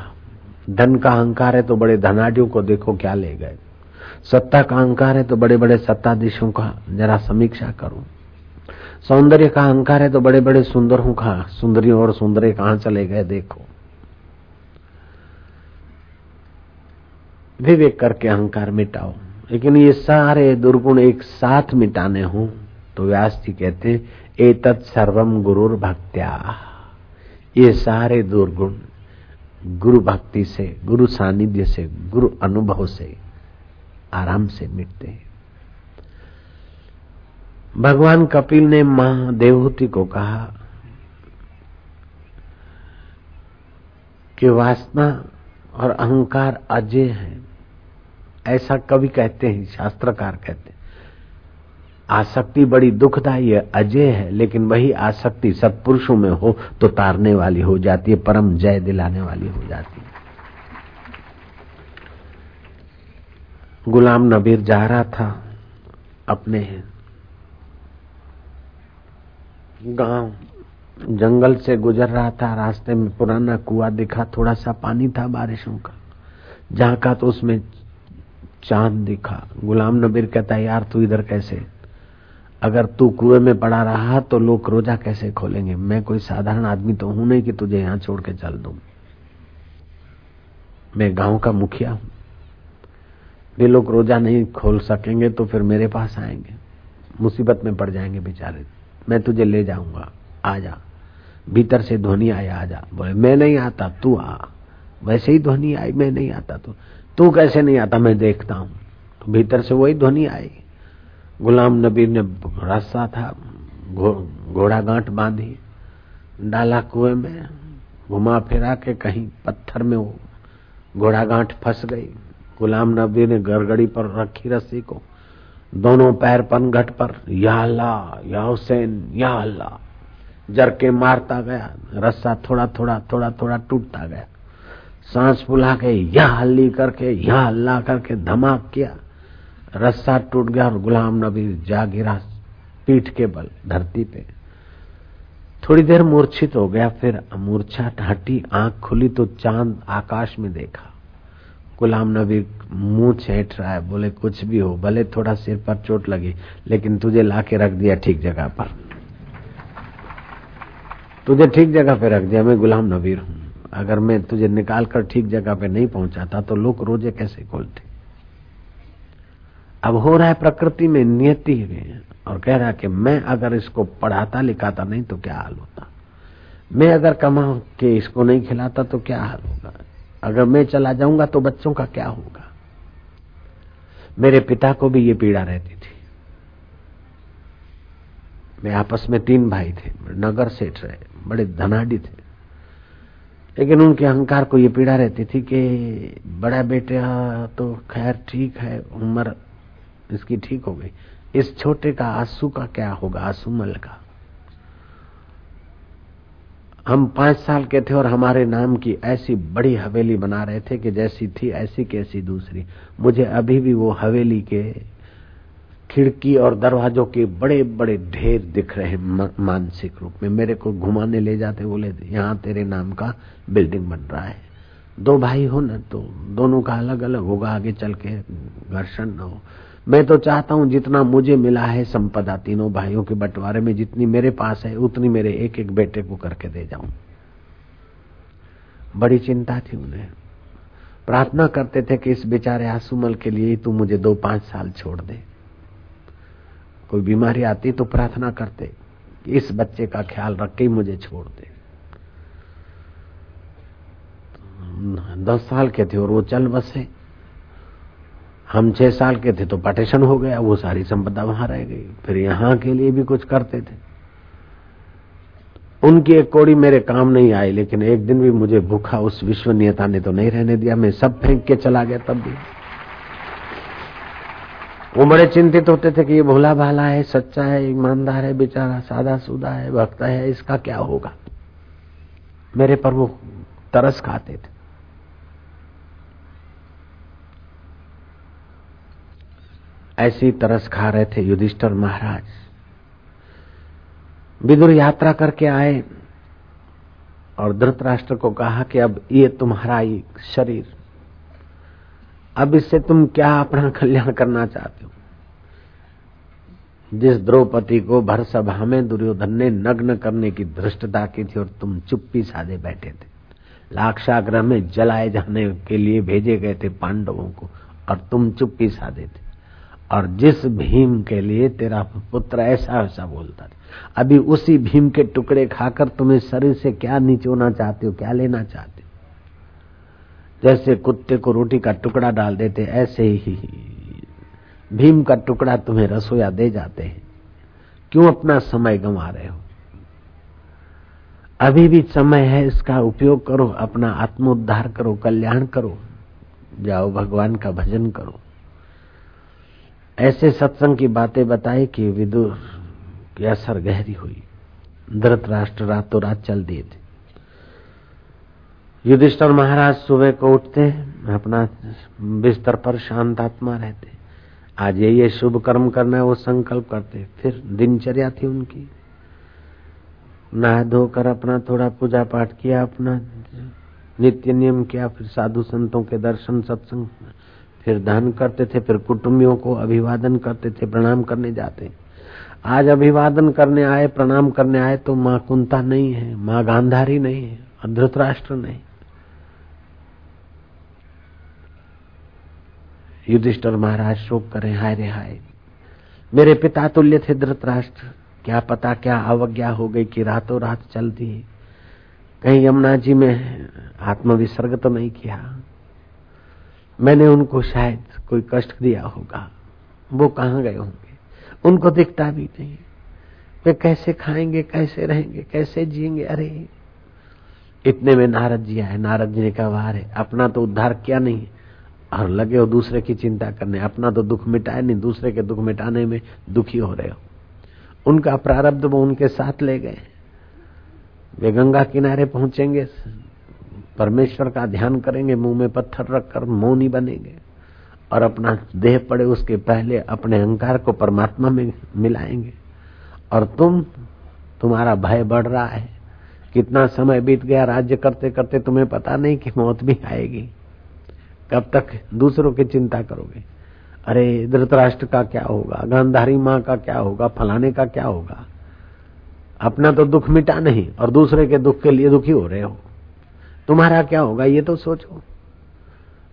धन का अहंकार है तो बड़े धनाढ़ियों को देखो क्या ले गए। सत्ता का अहंकार है तो बड़े बड़े सत्ताधीशों का जरा समीक्षा करो। सौंदर्य का अहंकार है तो बड़े बड़े सुंदरों का, सुंदरियों और सुंदरे कहाँ चले गए देखो। विवेक करके अहंकार मिटाओ। लेकिन ये सारे दुर्गुण एक साथ मिटाने हो तो व्यास जी कहते ए तत् सर्वम गुरुर भक्त्या ये सारे दुर्गुण गुरु भक्ति से, गुरु सानिध्य से, गुरु अनुभव से आराम से मिटते हैं। भगवान कपिल ने माँ देवहूति को कहा कि वासना और अहंकार अजय है। ऐसा कवि कहते हैं, शास्त्रकार कहते हैं। आसक्ति बड़ी दुखदायी है, अजय है, लेकिन वही आसक्ति सत्पुरुषों में हो तो तारने वाली हो जाती है, परम जय दिलाने वाली हो जाती है। गुलाम नबीर जा रहा था, अपने गाँव, जंगल से गुजर रहा था, रास्ते में पुराना कुआ दिखा थोड़ा सा पानी था बारिशों का, जहाँ का तो उसमें चाँद दिखा। गुलाम नबीर कहता यार, तू इधर कैसे? अगर तू कुएँ में पड़ा रहा तो लोग रोजा कैसे खोलेंगे? मैं कोई साधारण आदमी तो हूँ नहीं कि तुझे यहाँ छोड़ के चल दू। मैं गाँव का मुखिया हूँ। वे लोग रोजा नहीं खोल सकेंगे तो फिर मेरे पास आएँगे। मुसीबत में पड़ जाएँगे बेचारे। मैं तुझे ले जाऊँगा। आ जा। भीतर से ध्वनि आया आ जा। बोले, मैं नहीं आता, तू आ। वैसे ही ध्वनि आई, मैं नहीं आता तो। तू कैसे नहीं आता? मैं देखता हूँ। तो भीतर से वही ध्वनि आई। गुलाम नबी ने रास्ता था घोड़ा गांठ बांधी, डाला कुएँ में, घुमा फिरा के कहीं पत्थर में वो घोड़ा गांठ फंस गई। गुलाम नबी ने गड़गड़ी पर रखी रस्सी को, दोनों पैर पनघट पर, या अल्लाह, या हुसैन, या अल्लाह, जर के मारता गया, रस्सा थोड़ा थोड़ा थोड़ा थोड़ा टूटता गया। सांस फुला के या हल्ली करके, या अल्लाह करके धमाक किया। रस्सा टूट गया और गुलाम नबी जा गिरा पीठ के बल, धरती पे। थोड़ी देर मूर्छित हो गया, फिर मूर्छा हटी आँख खुली तो चाँद आकाश में देखा। गुलाम नबी मुँह छेट रहा है, बोले, कुछ भी हो, भले थोड़ा सिर पर चोट लगी, लेकिन तुझे लाके रख दिया ठीक जगह पर। तुझे ठीक जगह पे रख दिया, मैं गुलाम नबीर हूँ अगर मैं तुझे निकाल कर ठीक जगह पे नहीं पहुंचाता तो लोग रोज़े कैसे खोलते? अब हो रहा है प्रकृति में नियति है और कह रहा है कि मैं अगर इसको पढ़ाता लिखाता नहीं तो क्या हाल होता? मैं अगर कमा के इसको नहीं खिलाता तो क्या हाल होगा? अगर मैं चला जाऊँगा तो बच्चों का क्या होगा? मेरे पिता को भी ये पीड़ा रहती थी। मैं आपस में तीन भाई थे, नगर सेठ रहे, बड़े धनाडी थे। लेकिन उनके अहंकार को ये पीड़ा रहती थी कि बड़ा बेटा तो खैर ठीक है, उम्र इसकी ठीक हो गई। इस छोटे का आँसू का क्या होगा? आँसू मल का। हम पाँच साल के थे और हमारे नाम की ऐसी बड़ी हवेली बना रहे थे कि जैसी थी, ऐसी कैसी दूसरी। मुझे अभी भी वो हवेली के खिड़की और दरवाजों के बड़े बड़े ढेर दिख रहे हैं मानसिक रूप में। मेरे को घुमाने ले जाते, बोले, यहाँ तेरे नाम का बिल्डिंग बन रहा है। दो भाई हो ना तो दोनों का अलग अलग होगा, आगे चल के घर्षण न हो। मैं तो चाहता हूँ जितना मुझे मिला है संपदा तीनों भाइयों के बंटवारे में जितनी मेरे पास है, उतनी मेरे एक एक बेटे को करके दे जाऊँ। बड़ी चिंता थी उन्हें। प्रार्थना करते थे कि इस बेचारे आसुमल के लिए तू मुझे दो पाँच साल छोड़ दे। कोई बीमारी आती तो प्रार्थना करते इस बच्चे का ख्याल रख के ही मुझे छोड़ दे। दस साल के थे और वो चल बसे। हम छह साल के थे तो पार्टीशन हो गया, वो सारी संपदा वहाँ रह गई। फिर यहाँ के लिए भी कुछ करते थे। उनकी एक कोड़ी मेरे काम नहीं आई, लेकिन एक दिन भी मुझे भूखा उस विश्वनीयता ने तो नहीं रहने दिया। मैं सब फेंक के चला गया तब भी। वो बड़े चिंतित होते थे कि ये भोला भाला है, सच्चा है, ईमानदार है, बेचारा सादा सुदा है, भक्त है, इसका क्या होगा? मेरे पर वो तरस खाते थे। ऐसी तरस खा रहे थे युधिष्ठर महाराज। विदुर यात्रा करके आए और धृतराष्ट्र को कहा कि अब ये तुम्हारा ही शरीर, अब इससे तुम क्या अपना कल्याण करना चाहते हो? जिस द्रौपदी को भर सभा में दुर्योधन ने नग्न करने की धृष्टता की थी और तुम चुप्पी साधे बैठे थे, लाक्षाग्रह में जलाए जाने के लिए भेजे गए थे पांडवों को, और तुम चुप्पी साधे थे। और जिस भीम के लिए तेरा पुत्र ऐसा ऐसा बोलता था। अभी उसी भीम के टुकड़े खाकर तुम्हें शरीर से क्या निचोना चाहते हो, क्या लेना चाहते हो? जैसे कुत्ते को रोटी का टुकड़ा डाल देते, ऐसे ही भीम का टुकड़ा तुम्हें रसोया दे जाते हैं। क्यों अपना समय गंवा रहे हो? अभी भी समय है, इसका उपयोग करो, अपना आत्मोद्धार करो, कल्याण करो, जाओ भगवान का भजन करो। ऐसे सत्संग की बातें बताई कि विदुर की असर गहरी हुई। धृत राष्ट्र रातों रात चल दिए थे। युधिष्ठर महाराज सुबह को उठते, अपना बिस्तर पर शांत आत्मा रहते। आज ये ये शुभ कर्म करना है, वो संकल्प करते। फिर दिनचर्या थी उनकी। नहा धोकर अपना थोड़ा पूजा पाठ किया, अपना नित्य नियम किया, फिर साधु संतों के दर्शन सत्संग फिर दान करते थे, फिर कुटुंबियों को अभिवादन करते थे, प्रणाम करने जाते आज अभिवादन करने आए, प्रणाम करने आए तो माँ कुंता नहीं है, माँ गांधारी नहीं है और नहीं। युधिष्ठर महाराज शोक करें, हाय रे हाय। मेरे पिता तुल्य थे धृतराष्ट्र। क्या पता, क्या अवज्ञा हो गई कि रातों रात चल दी कहीं यमुना जी में आत्मविसर्ग तो नहीं किया। मैंने उनको शायद कोई कष्ट दिया होगा। वो कहाँ गए होंगे? उनको दिखता भी नहीं। वे कैसे खाएँगे, कैसे रहेंगे, कैसे जिएँगे? अरे, इतने में नारद जी आए। नारद जी ने कहा, वाह है अपना तो उद्धार किया नहीं और लगे हो दूसरे की चिंता करने। अपना तो दुख मिटाए नहीं, दूसरे के दुख मिटाने में दुखी हो रहे हो। उनका प्रारब्ध वो उनके साथ ले गए। वे गंगा किनारे पहुँचेंगे। परमेश्वर का ध्यान करेंगे, मुँह में पत्थर रखकर मौनी बनेंगे और अपना देह पड़े उसके पहले अपने अहंकार को परमात्मा में मिलाएँगे। और तुम, तुम्हारा भय बढ़ रहा है। कितना समय बीत गया राज्य करते करते तुम्हें पता नहीं कि मौत भी आएगी। कब तक दूसरों की चिंता करोगे? अरे, धृतराष्ट्र का क्या होगा? गांधारी माँ का क्या होगा? फलाने का क्या होगा? अपना तो दुख मिटा नहीं और दूसरे के दुख के लिए दुखी हो रहे हो। तुम्हारा क्या होगा, ये तो सोचो।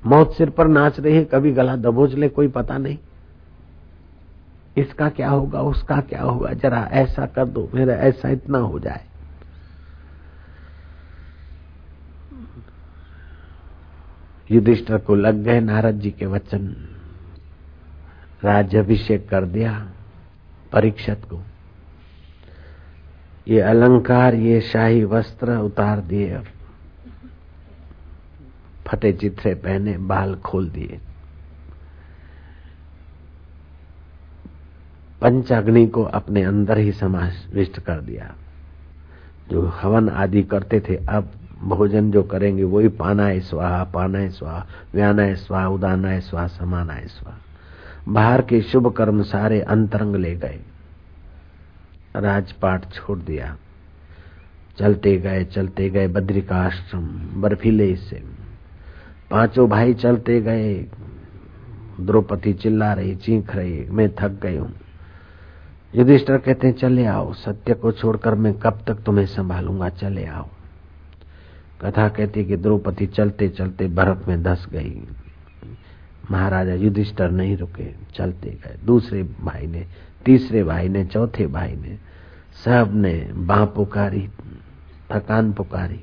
मौत सिर पर नाच रही है कभी गला दबोच ले, कोई पता नहीं। इसका क्या होगा, उसका क्या होगा, जरा ऐसा कर दो, मेरा ऐसा इतना हो जाए। युधिष्ठर को लग गए नारद जी के वचन। राज्यभिषेक कर दिया परीक्षत को। ये अलंकार, ये शाही वस्त्र उतार दिए फटे चित्रे पहने, बाल खोल दिए। पंचाग्नि को अपने अंदर ही समाविष्ट कर दिया। जो हवन आदि करते थे, अब भोजन जो करेंगे, वही पाना है स्वाहा पाना है स्वाहा व्याना है स्वाहा उदाना है स्वाहा समाना है स्वाहा। बाहर के शुभ कर्म सारे अंतरंग ले गए। राजपाट छोड़ दिया। चलते गए चलते गए बद्री का आश्रम बर्फीले से। पाँचों भाई चलते गए। द्रौपदी चिल्ला रही, चीख रही, मैं थक गई हूँ। युधिष्ठर कहते हैं, चले आओ, सत्य को छोड़कर मैं कब तक तुम्हें संभालूँगा? चले आओ। कथा कहती कि द्रौपदी चलते चलते बर्फ़ में धस गई। महाराजा युधिष्ठर नहीं रुके, चलते गए। दूसरे भाई ने, तीसरे भाई ने, चौथे भाई ने, सबने बाह पुकारी, थकान पुकारी।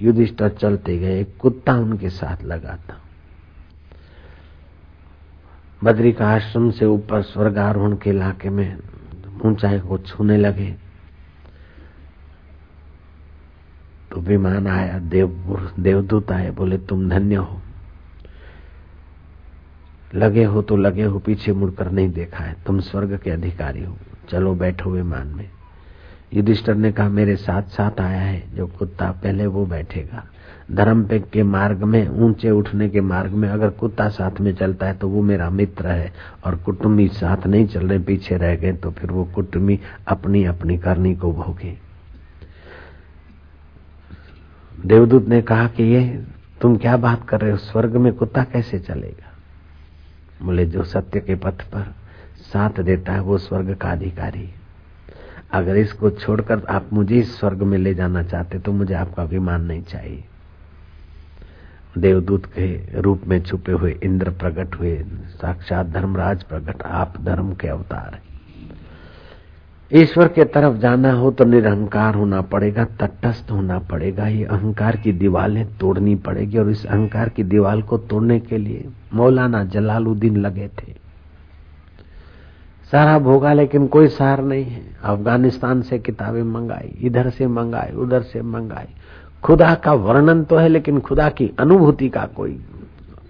युधिष्ठर चलते गए कुत्ता उनके साथ लगा था। बद्री का आश्रम से ऊपर स्वर्गारोहण के इलाके में ऊंचाई को छूने लगे। तो विमान आया, देव, देवदूत आए, बोले, तुम धन्य हो। लगे हो तो लगे हो, पीछे मुड़कर नहीं देखा है। तुम स्वर्ग के अधिकारी हो। चलो बैठो विमान में। युधिष्ठर ने कहा, मेरे साथ साथ आया है, जो कुत्ता पहले वो बैठेगा। धर्म पे के मार्ग में, ऊँचे उठने के मार्ग में अगर कुत्ता साथ में चलता है तो वो मेरा मित्र है, और कुटुम्बी साथ नहीं चल रहे पीछे रह गए तो फिर वो कुटुम्बी अपनी अपनी करनी को भोगे। देवदूत ने कहा कि ये, तुम क्या बात कर रहे हो? स्वर्ग में कुत्ता कैसे चलेगा? बोले, जो सत्य के पथ पर साथ देता है, वो स्वर्ग का अधिकारी। अगर इसको छोड़कर आप मुझे इस स्वर्ग में ले जाना चाहते तो मुझे आपका विमान नहीं चाहिए। देवदूत के रूप में छुपे हुए इंद्र प्रकट हुए, साक्षात धर्मराज प्रकट, आप धर्म के अवतार ईश्वर के तरफ़ जाना हो तो निरहंकार होना पड़ेगा, तटस्थ होना पड़ेगा, ये अहंकार की दीवारें तोड़नी पड़ेगी और इस अहंकार की दीवार को तोड़ने के लिए मौलाना जलालुद्दीन लगे थे। सारा भोगा लेकिन कोई सार नहीं है। अफ़गानिस्तान से किताबें मंगाई, इधर से मंगाई, उधर से मंगाई। खुदा का वर्णन तो है, लेकिन खुदा की अनुभूति का कोई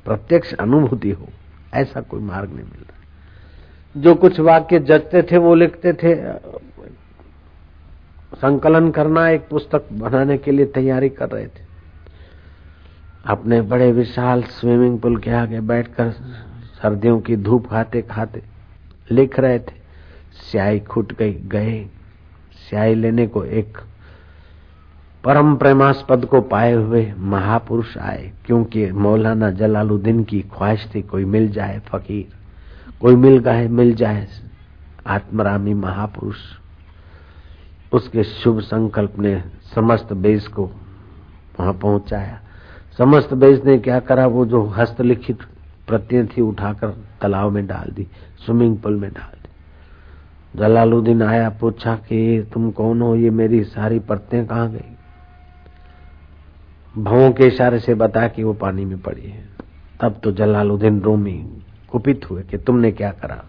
प्रत्यक्ष अनुभूति हो, ऐसा कोई मार्ग नहीं मिल रहा जो कुछ वाक्य जचते थे, वो लिखते थे। संकलन करना, एक पुस्तक बनाने के लिए तैयारी कर रहे थे। अपने बड़े विशाल स्विमिंग पूल के आगे बैठकर सर्दियों की धूप खाते खाते लिख रहे थे। स्याही खुट गई, गए। स्याही लेने को एक परम प्रेमास्पद को पाए हुए महापुरुष आए, क्योंकि मौलाना जलालुद्दीन की ख्वाहिश थी, कोई मिल जाए फकीर, कोई मिल गए, मिल जाए आत्मरामी महापुरुष। उसके शुभ संकल्प ने समस्त बेस को वहाँ पहुँचाया। समस्त बेस ने क्या करा, वो जो हस्तलिखित प्रत्यय थी उठाकर तालाब में डाल दी, स्विमिंग पूल में डाल दी। जलालुद्दीन आया, पूछा कि तुम कौन हो? ये मेरी सारी परतें कहाँ गई? भवों के इशारे से बता कि वो पानी में पड़ी है। तब तो जलालुद्दीन रोमी कुपित हुए कि तुमने क्या करा?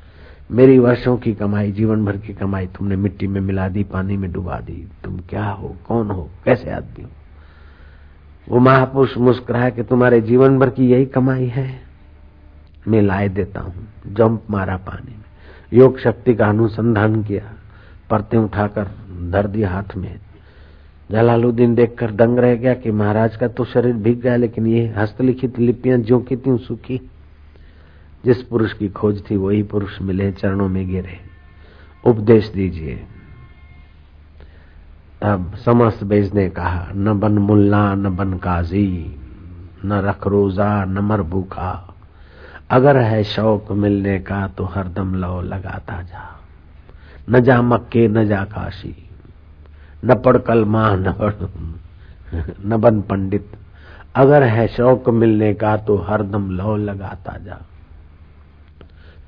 मेरी वर्षों की कमाई, जीवन भर की कमाई तुमने मिट्टी में मिला दी, पानी में डुबा दी। तुम क्या हो? कौन हो? कैसे आदमी हो? वो महापुरुष मुस्कुराया कि तुम्हारे जीवन भर की यही कमाई है। मैं लाए देता हूँ, जंप मारा पानी में। योग शक्ति का अनुसंधान किया, परते उठाकर धर दिया हाथ में। जलालुद्दीन देखकर दंग रह गया कि महाराज का तो शरीर भीग गया, लेकिन ये हस्तलिखित लिपियाँ जो की त्यों सुखी। जिस पुरुष की खोज थी, वही पुरुष मिले चरणों में गिरे। उपदेश दीजिए। तब समस्त बेज ने कहा, न बन मुल्ला, न बन काजी, न रख रोजा, न मर भूखा। अगर है शौक मिलने का तो हरदम लो लगाता जा। न जा मक्के, न जा काशी। न पढ़ कलमा न न बन पंडित। अगर है शौक मिलने का तो हरदम लो लगाता जा।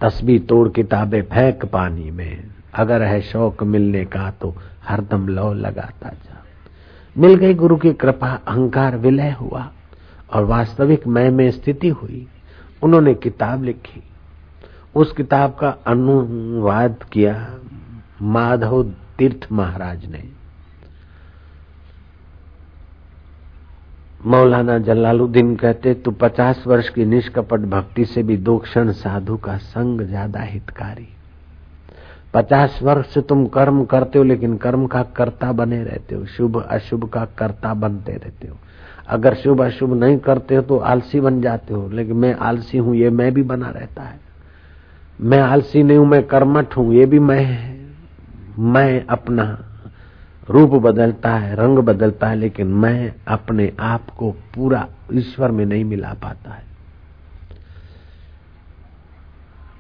तस्बी तोड़ किताबें फेंक पानी में। अगर है शौक मिलने का तो हरदम लो लगाता जा। मिल गई गुरु की कृपा, अहंकार विलय हुआ। और वास्तविक मैं में स्थिति हुई। उन्होंने किताब लिखी। उस किताब का अनुवाद किया माधव तीर्थ महाराज ने। मौलाना जलालुद्दीन कहते, तू पचास वर्ष की निष्कपट भक्ति से भी दो क्षण साधु का संग ज़्यादा हितकारी। पचास वर्ष से तुम कर्म करते हो, लेकिन कर्म का कर्ता बने रहते हो, शुभ अशुभ का कर्ता बनते रहते हो। अगर शुभ अशुभ नहीं करते हो तो आलसी बन जाते हो, लेकिन मैं आलसी हूँ, ये मैं भी बना रहता है। मैं आलसी नहीं हूँ, मैं कर्मठ हूँ, ये भी मैं है। मैं अपना रूप बदलता है, रंग बदलता है, लेकिन मैं अपने आप को पूरा ईश्वर में नहीं मिला पाता है।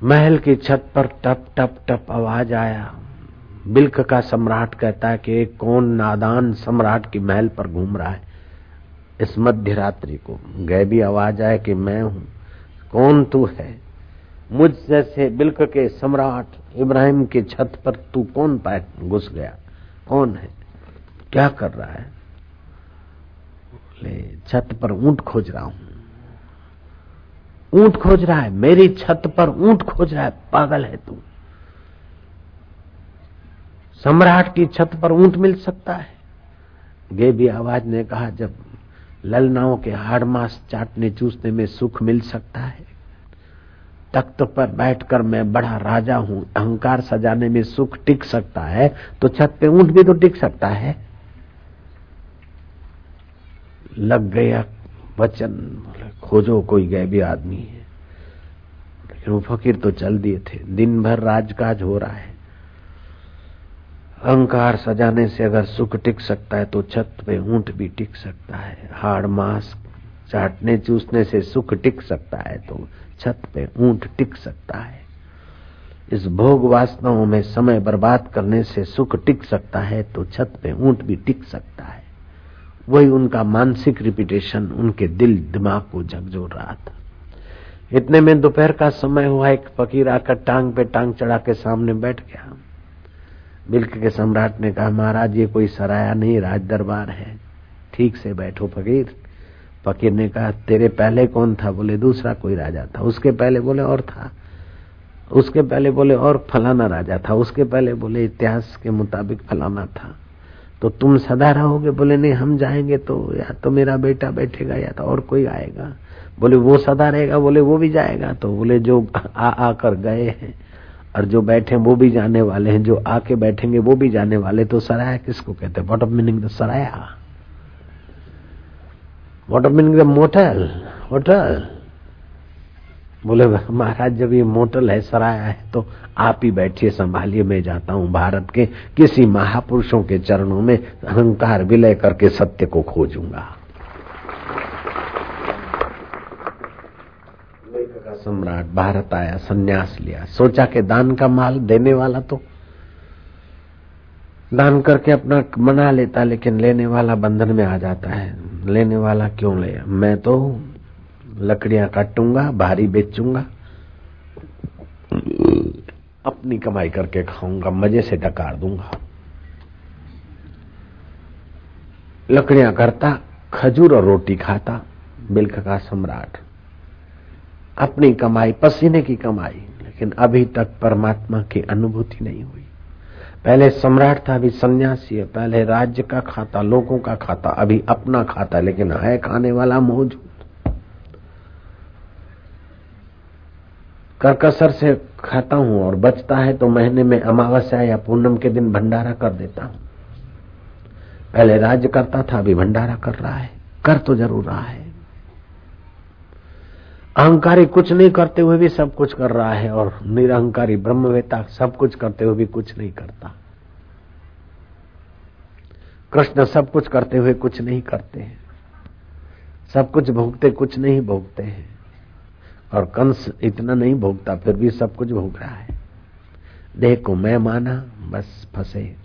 महल की छत पर टप टप टप आवाज़ आया। बिल्क का सम्राट कहता है कि कौन नादान सम्राट की महल पर घूम रहा है। इस मध्य रात्रि को। गैबी आवाज़ आए कि मैं हूँ। कौन तू है? मुझ जैसे बिल्क के सम्राट इब्राहिम की छत पर तू कौन पाए? घुस गया। कौन है? क्या कर रहा है? छत पर ऊँट खोज रहा हूँ। ऊँट खोज रहा है? मेरी छत पर ऊँट खोज रहा है? पागल है तू। सम्राट की छत पर ऊँट मिल सकता है? गेबी आवाज़ ने कहा, जब ललनाओं के हाड़ मास चाटने चूसने में सुख मिल सकता है। तख्त पर बैठकर मैं बड़ा राजा हूँ, अहंकार सजाने में सुख टिक सकता है तो छत पे ऊँट भी तो टिक सकता है। लग गया वचन खोजो कोई गैबी आदमी है। लेकिन वो फकीर तो चल दिए थे। दिन भर राजकाज हो रहा है। अहंकार सजाने से अगर सुख टिक सकता है तो छत पे ऊँट भी टिक सकता है। हाड़ मांस चाटने, चूसने से सुख टिक सकता है तो छत पे ऊँट टिक सकता है। इस भोग वास्तवों में समय बर्बाद करने से सुख टिक सकता है तो छत पे ऊँट भी टिक सकता है। वही उनका मानसिक रिपीटेशन उनके दिल दिमाग को झकझोर रहा था। इतने में दोपहर का समय हुआ, एक फकीर आकर टांग पे टांग चढ़ा के सामने बैठ गया। बिल्क के सम्राट ने कहा, महाराज, ये कोई सराया नहीं राज दरबार है। ठीक से बैठो फकीर। फकीर ने कहा, तेरे पहले कौन था? बोले, दूसरा कोई राजा था। उसके पहले बोले, और था। उसके पहले बोले, और फलाना राजा था। उसके पहले बोले, इतिहास के मुताबिक फलाना था। तो तुम सदा रहोगे? बोले, नहीं, हम जाएँगे तो या तो मेरा बेटा बैठेगा या तो और कोई आएगा। बोले, वो सदा रहेगा? बोले, वो भी जाएगा। तो बोले, जो आ, आकर गए हैं और जो बैठे वो भी जाने वाले हैं, जो आके बैठेंगे वो भी जाने वाले तो सराया किसको कहते हैं? What of meaning the Saraiya what of meaning the motel hotel बोले, महाराज, जब ये मोटल है, सराया है तो आप ही बैठिए, संभालिए, मैं जाता हूँ भारत के किसी महापुरुषों के चरणों में अहंकार विलय करके सत्य को खोजूँगा का सम्राट, भारत आया, सन्यास लिया। सोचा कि दान का माल देने वाला तो दान करके अपना मना लेता, लेकिन लेने वाला बंधन में आ जाता है। लेने वाला क्यों ले? मैं तो लकड़ियाँ काटूँगा, भारी बेचूँगा। अपनी कमाई करके खाऊँगा, मज़े से डकार दूँगा। लकड़ियाँ करता, खजूर और रोटी खाता बिल्क का सम्राट। अपनी कमाई, पसीने की कमाई, लेकिन अभी तक परमात्मा की अनुभूति नहीं हुई। पहले सम्राट था, अभी सन्यासी है। पहले राज्य का खाता, लोगों का खाता, अभी अपना खाता, लेकिन है खाने वाला मौजूद। करकसर से खाता हूँ और बचता है तो महीने में अमावस्या या पूनम के दिन भंडारा कर देता हूँ। पहले राज्य करता था, अभी भंडारा कर रहा है। कर तो ज़रूर रहा है। अहंकारी कुछ नहीं करते हुए भी सब कुछ कर रहा है और निरहंकारी, ब्रह्मवेता सब कुछ करते हुए भी कुछ नहीं करता। कृष्ण सब कुछ करते हुए कुछ नहीं करते हैं। सब कुछ भोगते, कुछ नहीं भोगते हैं। और कंस इतना नहीं भोगता, फिर भी सब कुछ भोग रहा है। देह को मैं माना, बस फंसे।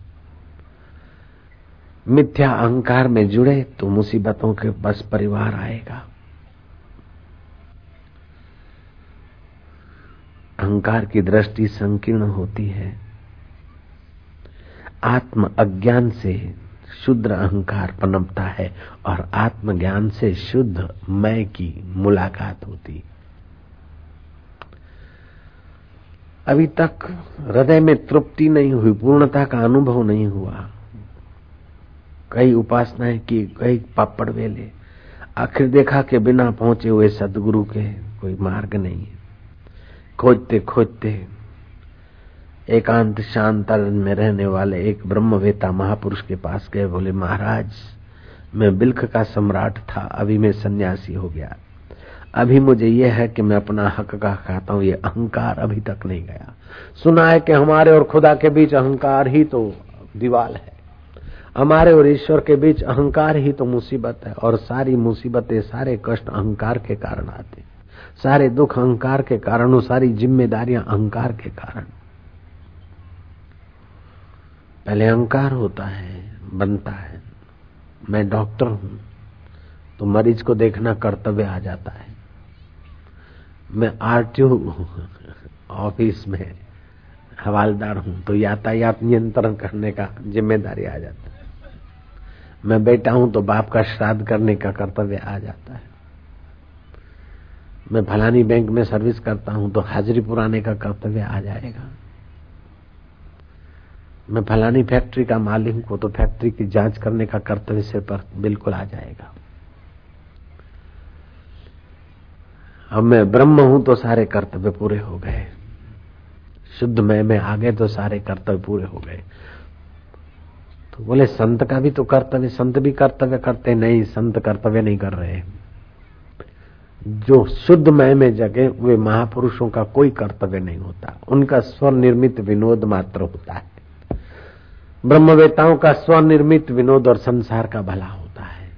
मिथ्या अहंकार में जुड़े तो मुसीबतों के बस परिवार आएगा। अहंकार की दृष्टि संकीर्ण होती है। आत्म अज्ञान से शुद्ध अहंकार पनपता है और आत्मज्ञान से शुद्ध मैं की मुलाकात होती। अभी तक हृदय में तृप्ति नहीं हुई, पूर्णता का अनुभव नहीं हुआ। कई उपासनाएँ की, कई पापड़ वेले। आखिर देखा के बिना पहुँचे हुए सदगुरु के कोई मार्ग नहीं है। खोजते खोजते एकांत शांत में रहने वाले एक ब्रह्मवेता महापुरुष के पास गए, बोले, महाराज, मैं बिल्क का सम्राट था, अभी मैं सन्यासी हो गया। अभी मुझे यह है कि मैं अपना हक का खाता हूँ, ये अहंकार अभी तक नहीं गया। सुना है कि हमारे और खुदा के बीच अहंकार ही तो दीवाल है। हमारे और ईश्वर के बीच अहंकार ही तो मुसीबत है, और सारी मुसीबतें, सारे कष्ट अहंकार के कारण आते सारे दुख अहंकार के कारण सारी जिम्मेदारियाँ अहंकार के कारण। पहले अहंकार होता है, बनता है। मैं डॉक्टर हूँ तो मरीज़ को देखना कर्तव्य आ जाता है। मैं आरटीओ ऑफ़िस में हवालदार हूँ तो यातायात नियंत्रण करने का ज़िम्मेदारी आ जाता है। मैं बेटा हूँ तो बाप का श्राद्ध करने का कर्तव्य आ जाता है। मैं फलानी बैंक में सर्विस करता हूँ तो हाजिरी पुराने का कर्तव्य आ जाएगा। मैं फलानी फैक्ट्री का मालिक हूँ तो फैक्ट्री की जाँच करने का कर्तव्य सिर पर बिल्कुल आ जाएगा। अब मैं ब्रह्म हूँ तो सारे कर्तव्य पूरे हो गए। शुद्ध मैं, में आ गए तो सारे कर्तव्य पूरे हो गए। तो बोले, संत का भी तो कर्तव्य, संत भी कर्तव्य करते नहीं, संत कर्तव्य नहीं कर रहे। जो शुद्ध मय में जगे, वे महापुरुषों का कोई कर्तव्य नहीं होता। उनका स्वनिर्मित विनोद मात्र होता है। ब्रह्मवेताओं का स्वनिर्मित विनोद और संसार का भला होता है।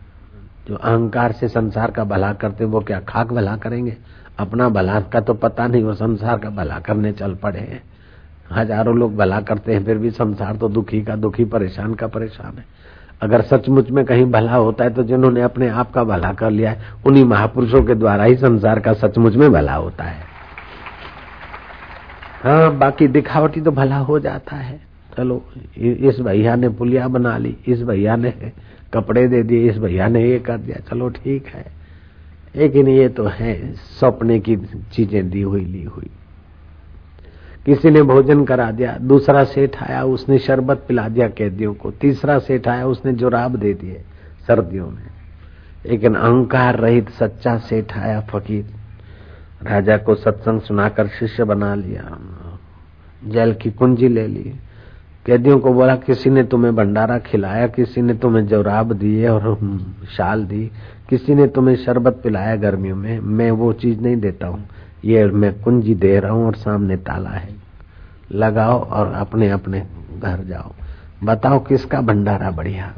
जो अहंकार से संसार का भला करते वो क्या खाक भला करेंगे? अपना भला का तो पता नहीं, वो संसार का भला करने चल पड़े हैं। हज़ारों लोग भला करते हैं, फिर भी संसार तो दुखी का दुखी परेशान का परेशान है। अगर सचमुच में कहीं भला होता है तो जिन्होंने अपने आप का भला कर लिया है, उन्हीं महापुरुषों के द्वारा ही संसार का सचमुच में भला होता है। हाँ बाकी दिखावटी तो भला हो जाता है। चलो इस भैया ने पुलिया बना ली, इस भैया ने कपड़े दे दिए, इस भैया ने ये कर दिया। चलो, ठीक है। लेकिन ये तो है, सपने की चीज़ें दी हुई, ली हुई। किसी ने भोजन करा दिया, दूसरा सेठ आया, उसने शरबत पिला दिया कैदियों को, तीसरा सेठ आया, उसने जोराब दे दिए सर्दियों में। लेकिन अहंकार रहित सच्चा सेठ आया फकीर। राजा को सत्संग सुनाकर शिष्य बना लिया, जेल की कुंजी ले ली। कैदियों को बोला, किसी ने तुम्हें भंडारा खिलाया, किसी ने तुम्हें जोराब दिए और शाल दी, किसी ने तुम्हें शरबत पिलाया गर्मियों में, मैं वो चीज़ नहीं देता हूँ। ये मैं कुंजी दे रहा हूँ और सामने ताला है। लगाओ और अपने अपने घर जाओ। बताओ किसका भंडारा बढ़िया?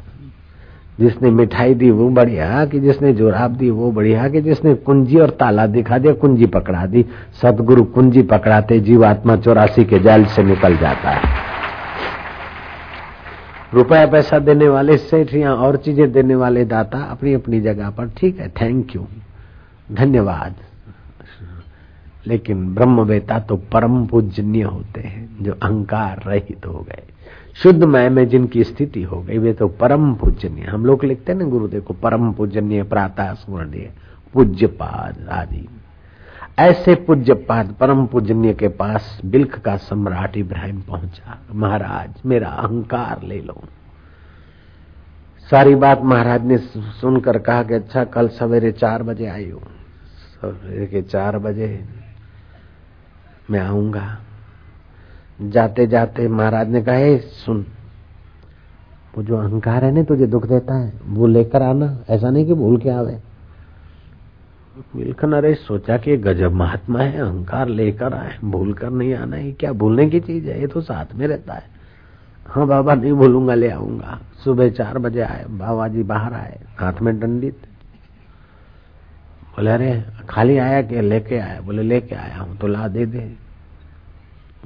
जिसने मिठाई दी वो बढ़िया कि जिसने जोराब दी वो बढ़िया कि जिसने कुंजी और ताला दिखा दिया, कुंजी पकड़ा दी। सदगुरु कुंजी पकड़ाते, जीवात्मा चौरासी के जाल से निकल जाता है। रुपया पैसा देने वाले सेठ या और चीज़ें देने वाले दाता अपनी अपनी जगह पर, ठीक है थैंक यू धन्यवाद। लेकिन ब्रह्म वेता तो परम पूजनीय होते हैं, जो अहंकार रहित हो गए। शुद्ध मय में जिनकी स्थिति हो गई, वे तो परम पूजनीय। हम लोग लिखते हैं ना गुरुदेव को परम पूजनीय, प्रातः स्मरणीय पूज्य पाद आदि। ऐसे पूज्य पाद परम पूजनीय के पास बिल्क का सम्राट इब्राहिम पहुँचा। महाराज, मेरा अहंकार ले लो। सारी बात महाराज ने सुनकर कहा कि अच्छा कल सवेरे चार बजे आई हो सवेरे के चार बजे मैं आऊँगा। जाते जाते महाराज ने कहा सुन, वो जो अहंकार है ना, तुझे दुख देता है, वो लेकर आना। ऐसा नहीं कि भूल के आवे। मिलकर अरे, सोचा कि गजब महात्मा है, अहंकार लेकर आए, भूल कर नहीं आना। ही क्या भूलने की चीज़ है? ये तो साथ में रहता है। हाँ बाबा, नहीं भूलूँगा, ले आऊँगा। सुबह चार बजे आए, बाबा जी बाहर आए, हाथ में डंडित बोले, अरे, खाली आया कि लेके आया? बोले, लेके आया हूँ तो ला दे दे।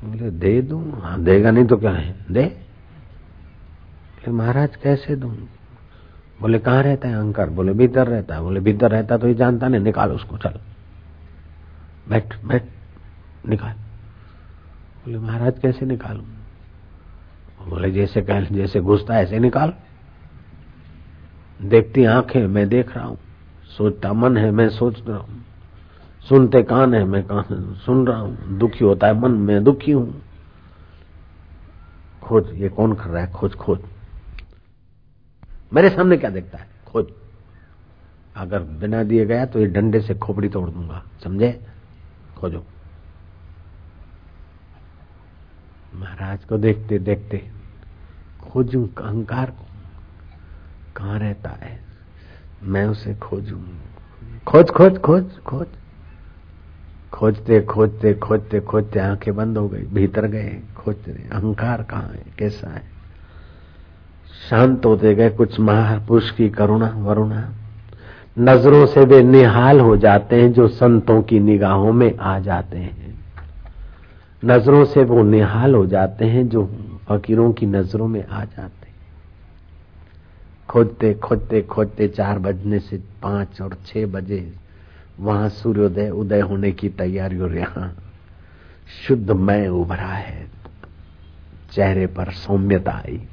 बोले, दे दू? हाँ देगा, नहीं तो क्या है? दे। महाराज, कैसे दू? बोले, कहाँ रहता है अंकर बोले, भीतर रहता है। बोले, भीतर रहता तो ये जानता नहीं, निकाल उसको, चल। बैठ बैठ, निकाल। बोले, महाराज, कैसे निकालू? बोले, जैसे कह, जैसे घुसता ऐसे निकाल। देखती आँखें, मैं देख रहा हूँ। सोचता, मन है, मैं सोच रहा हूँ। सुनते, कान है, मैं कान सुन रहा हूँ। दुखी होता है, मन, मैं दुखी हूँ। खोज, ये कौन कर रहा है? खोज खोज। मेरे सामने क्या देखता है? खोज। अगर बिना दिए गया तो ये डंडे से खोपड़ी तोड़ दूँगा, समझे? खोजो। महाराज को देखते देखते, खोजू अहंकार को। कहा रहता है? मैं उसे खोजू खोज खोज खोज खोज। खोजते खोजते खोजते खोजते आँखें बंद हो गई, भीतर गए, खोजते अहंकार कहाँ है? कैसा है? शांत होते गए कुछ महापुरुष की करुणा, वरुणा। नज़रों से वे निहाल हो जाते हैं जो संतों की निगाहों में आ जाते हैं। नज़रों से वो निहाल हो जाते हैं जो फकीरों की नज़रों में आ जाते हैं। खोजते खोजते खोजते चार बजने से पाँच और छह बजे वहाँ सूर्योदय, उदय होने की तैयारी और यहाँ। शुद्ध मय उभरा है। चेहरे पर सौम्यता आई।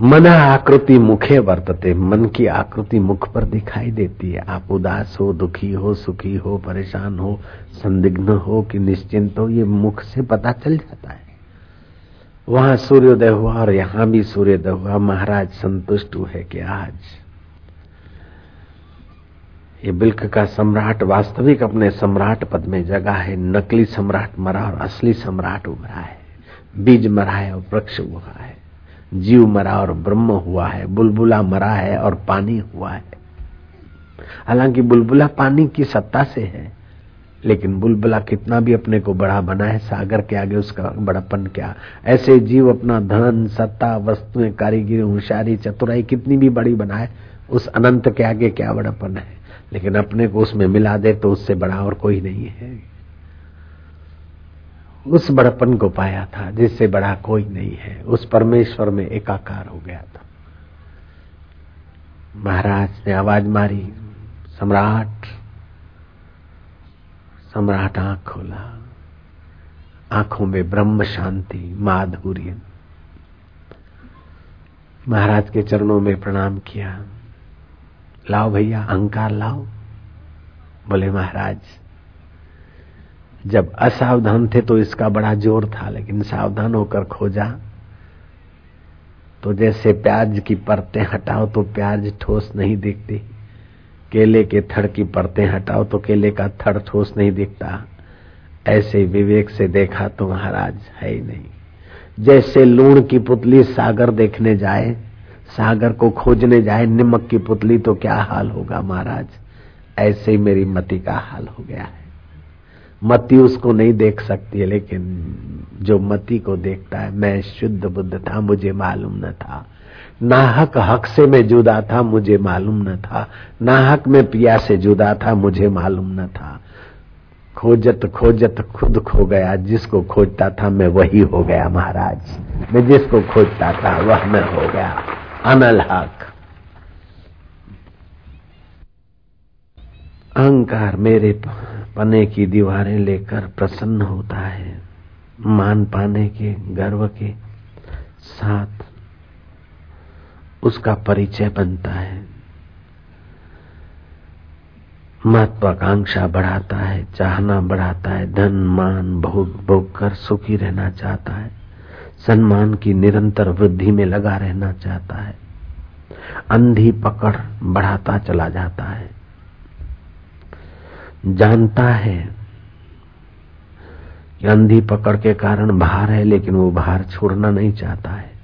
मना आकृति मुखे वर्तते, मन की आकृति मुख पर दिखाई देती है। आप उदास हो, दुखी हो, सुखी हो, परेशान हो, संदिग्ध हो कि निश्चिंत हो, ये मुख से पता चल जाता है। वहाँ सूर्योदय हुआ और यहाँ भी सूर्योदय हुआ। महाराज संतुष्ट हुए कि आज ये बिल्क का सम्राट वास्तविक अपने सम्राट पद में जगा है। नकली सम्राट मरा और असली सम्राट उभरा है। बीज मरा है और वृक्ष हुआ है। जीव मरा और ब्रह्म हुआ है। बुलबुला मरा है और पानी हुआ है। हालाँकि बुलबुला पानी की सत्ता से है। लेकिन बुलबुला कितना भी अपने को बड़ा बना है, सागर के आगे उसका बड़ापन क्या? ऐसे जीव अपना धन, सत्ता, वस्तुएँ, कारीगिरी, होशियारी, चतुराई कितनी भी बड़ी बनाए उस अनंत के आगे क्या बड़ापन है? लेकिन अपने को उसमें मिला दे तो उससे बड़ा और कोई नहीं है। उस बड़पन को पाया था, जिससे बड़ा कोई नहीं है। उस परमेश्वर में एकाकार हो गया था। महाराज ने आवाज़ मारी, सम्राट सम्राट आँख खोला। आँखों में ब्रह्म शांति माधुर्य महाराज के चरणों में प्रणाम किया। लाओ भैया, अहंकार लाओ। बोले, महाराज, जब असावधान थे तो इसका बड़ा ज़ोर था, लेकिन सावधान होकर खोजा। तो जैसे प्याज की परतें हटाओ तो प्याज ठोस नहीं दिखती। केले के थड़ की परतें हटाओ तो केले का थड़ ठोस नहीं दिखता। ऐसे विवेक से देखा तो महाराज है ही नहीं। जैसे लूण की पुतली सागर देखने जाए, सागर को खोजने जाए निमक की पुतली तो क्या हाल होगा महाराज? ऐसे ही मेरी मति का हाल हो गया है। मति उसको नहीं देख सकती है, लेकिन जो मति को देखता है, मैं शुद्ध बुद्ध था, मुझे मालूम न था। नाहक हक से मैं जुदा था, मुझे मालूम न था। नाहक में पिया से जुदा था, मुझे मालूम न था। खोजत खोजत खुद खो गया, जिसको खोजता था मैं वही हो गया महाराज। मैं जिसको खोजता था, वह मैं हो गया। अनल हक। अहंकार मेरे पने की दीवारें लेकर प्रसन्न होता है। मान पाने के, गर्व के साथ उसका परिचय बनता है। महत्वाकांक्षा बढ़ाता है, चाहना बढ़ाता है, धन, मान, भोग भोग कर सुखी रहना चाहता है। सम्मान की निरंतर वृद्धि में लगा रहना चाहता है। अंधी पकड़ बढ़ाता चला जाता है। जानता है कि अंधी पकड़ के कारण भार है, लेकिन वो भार छोड़ना नहीं चाहता है।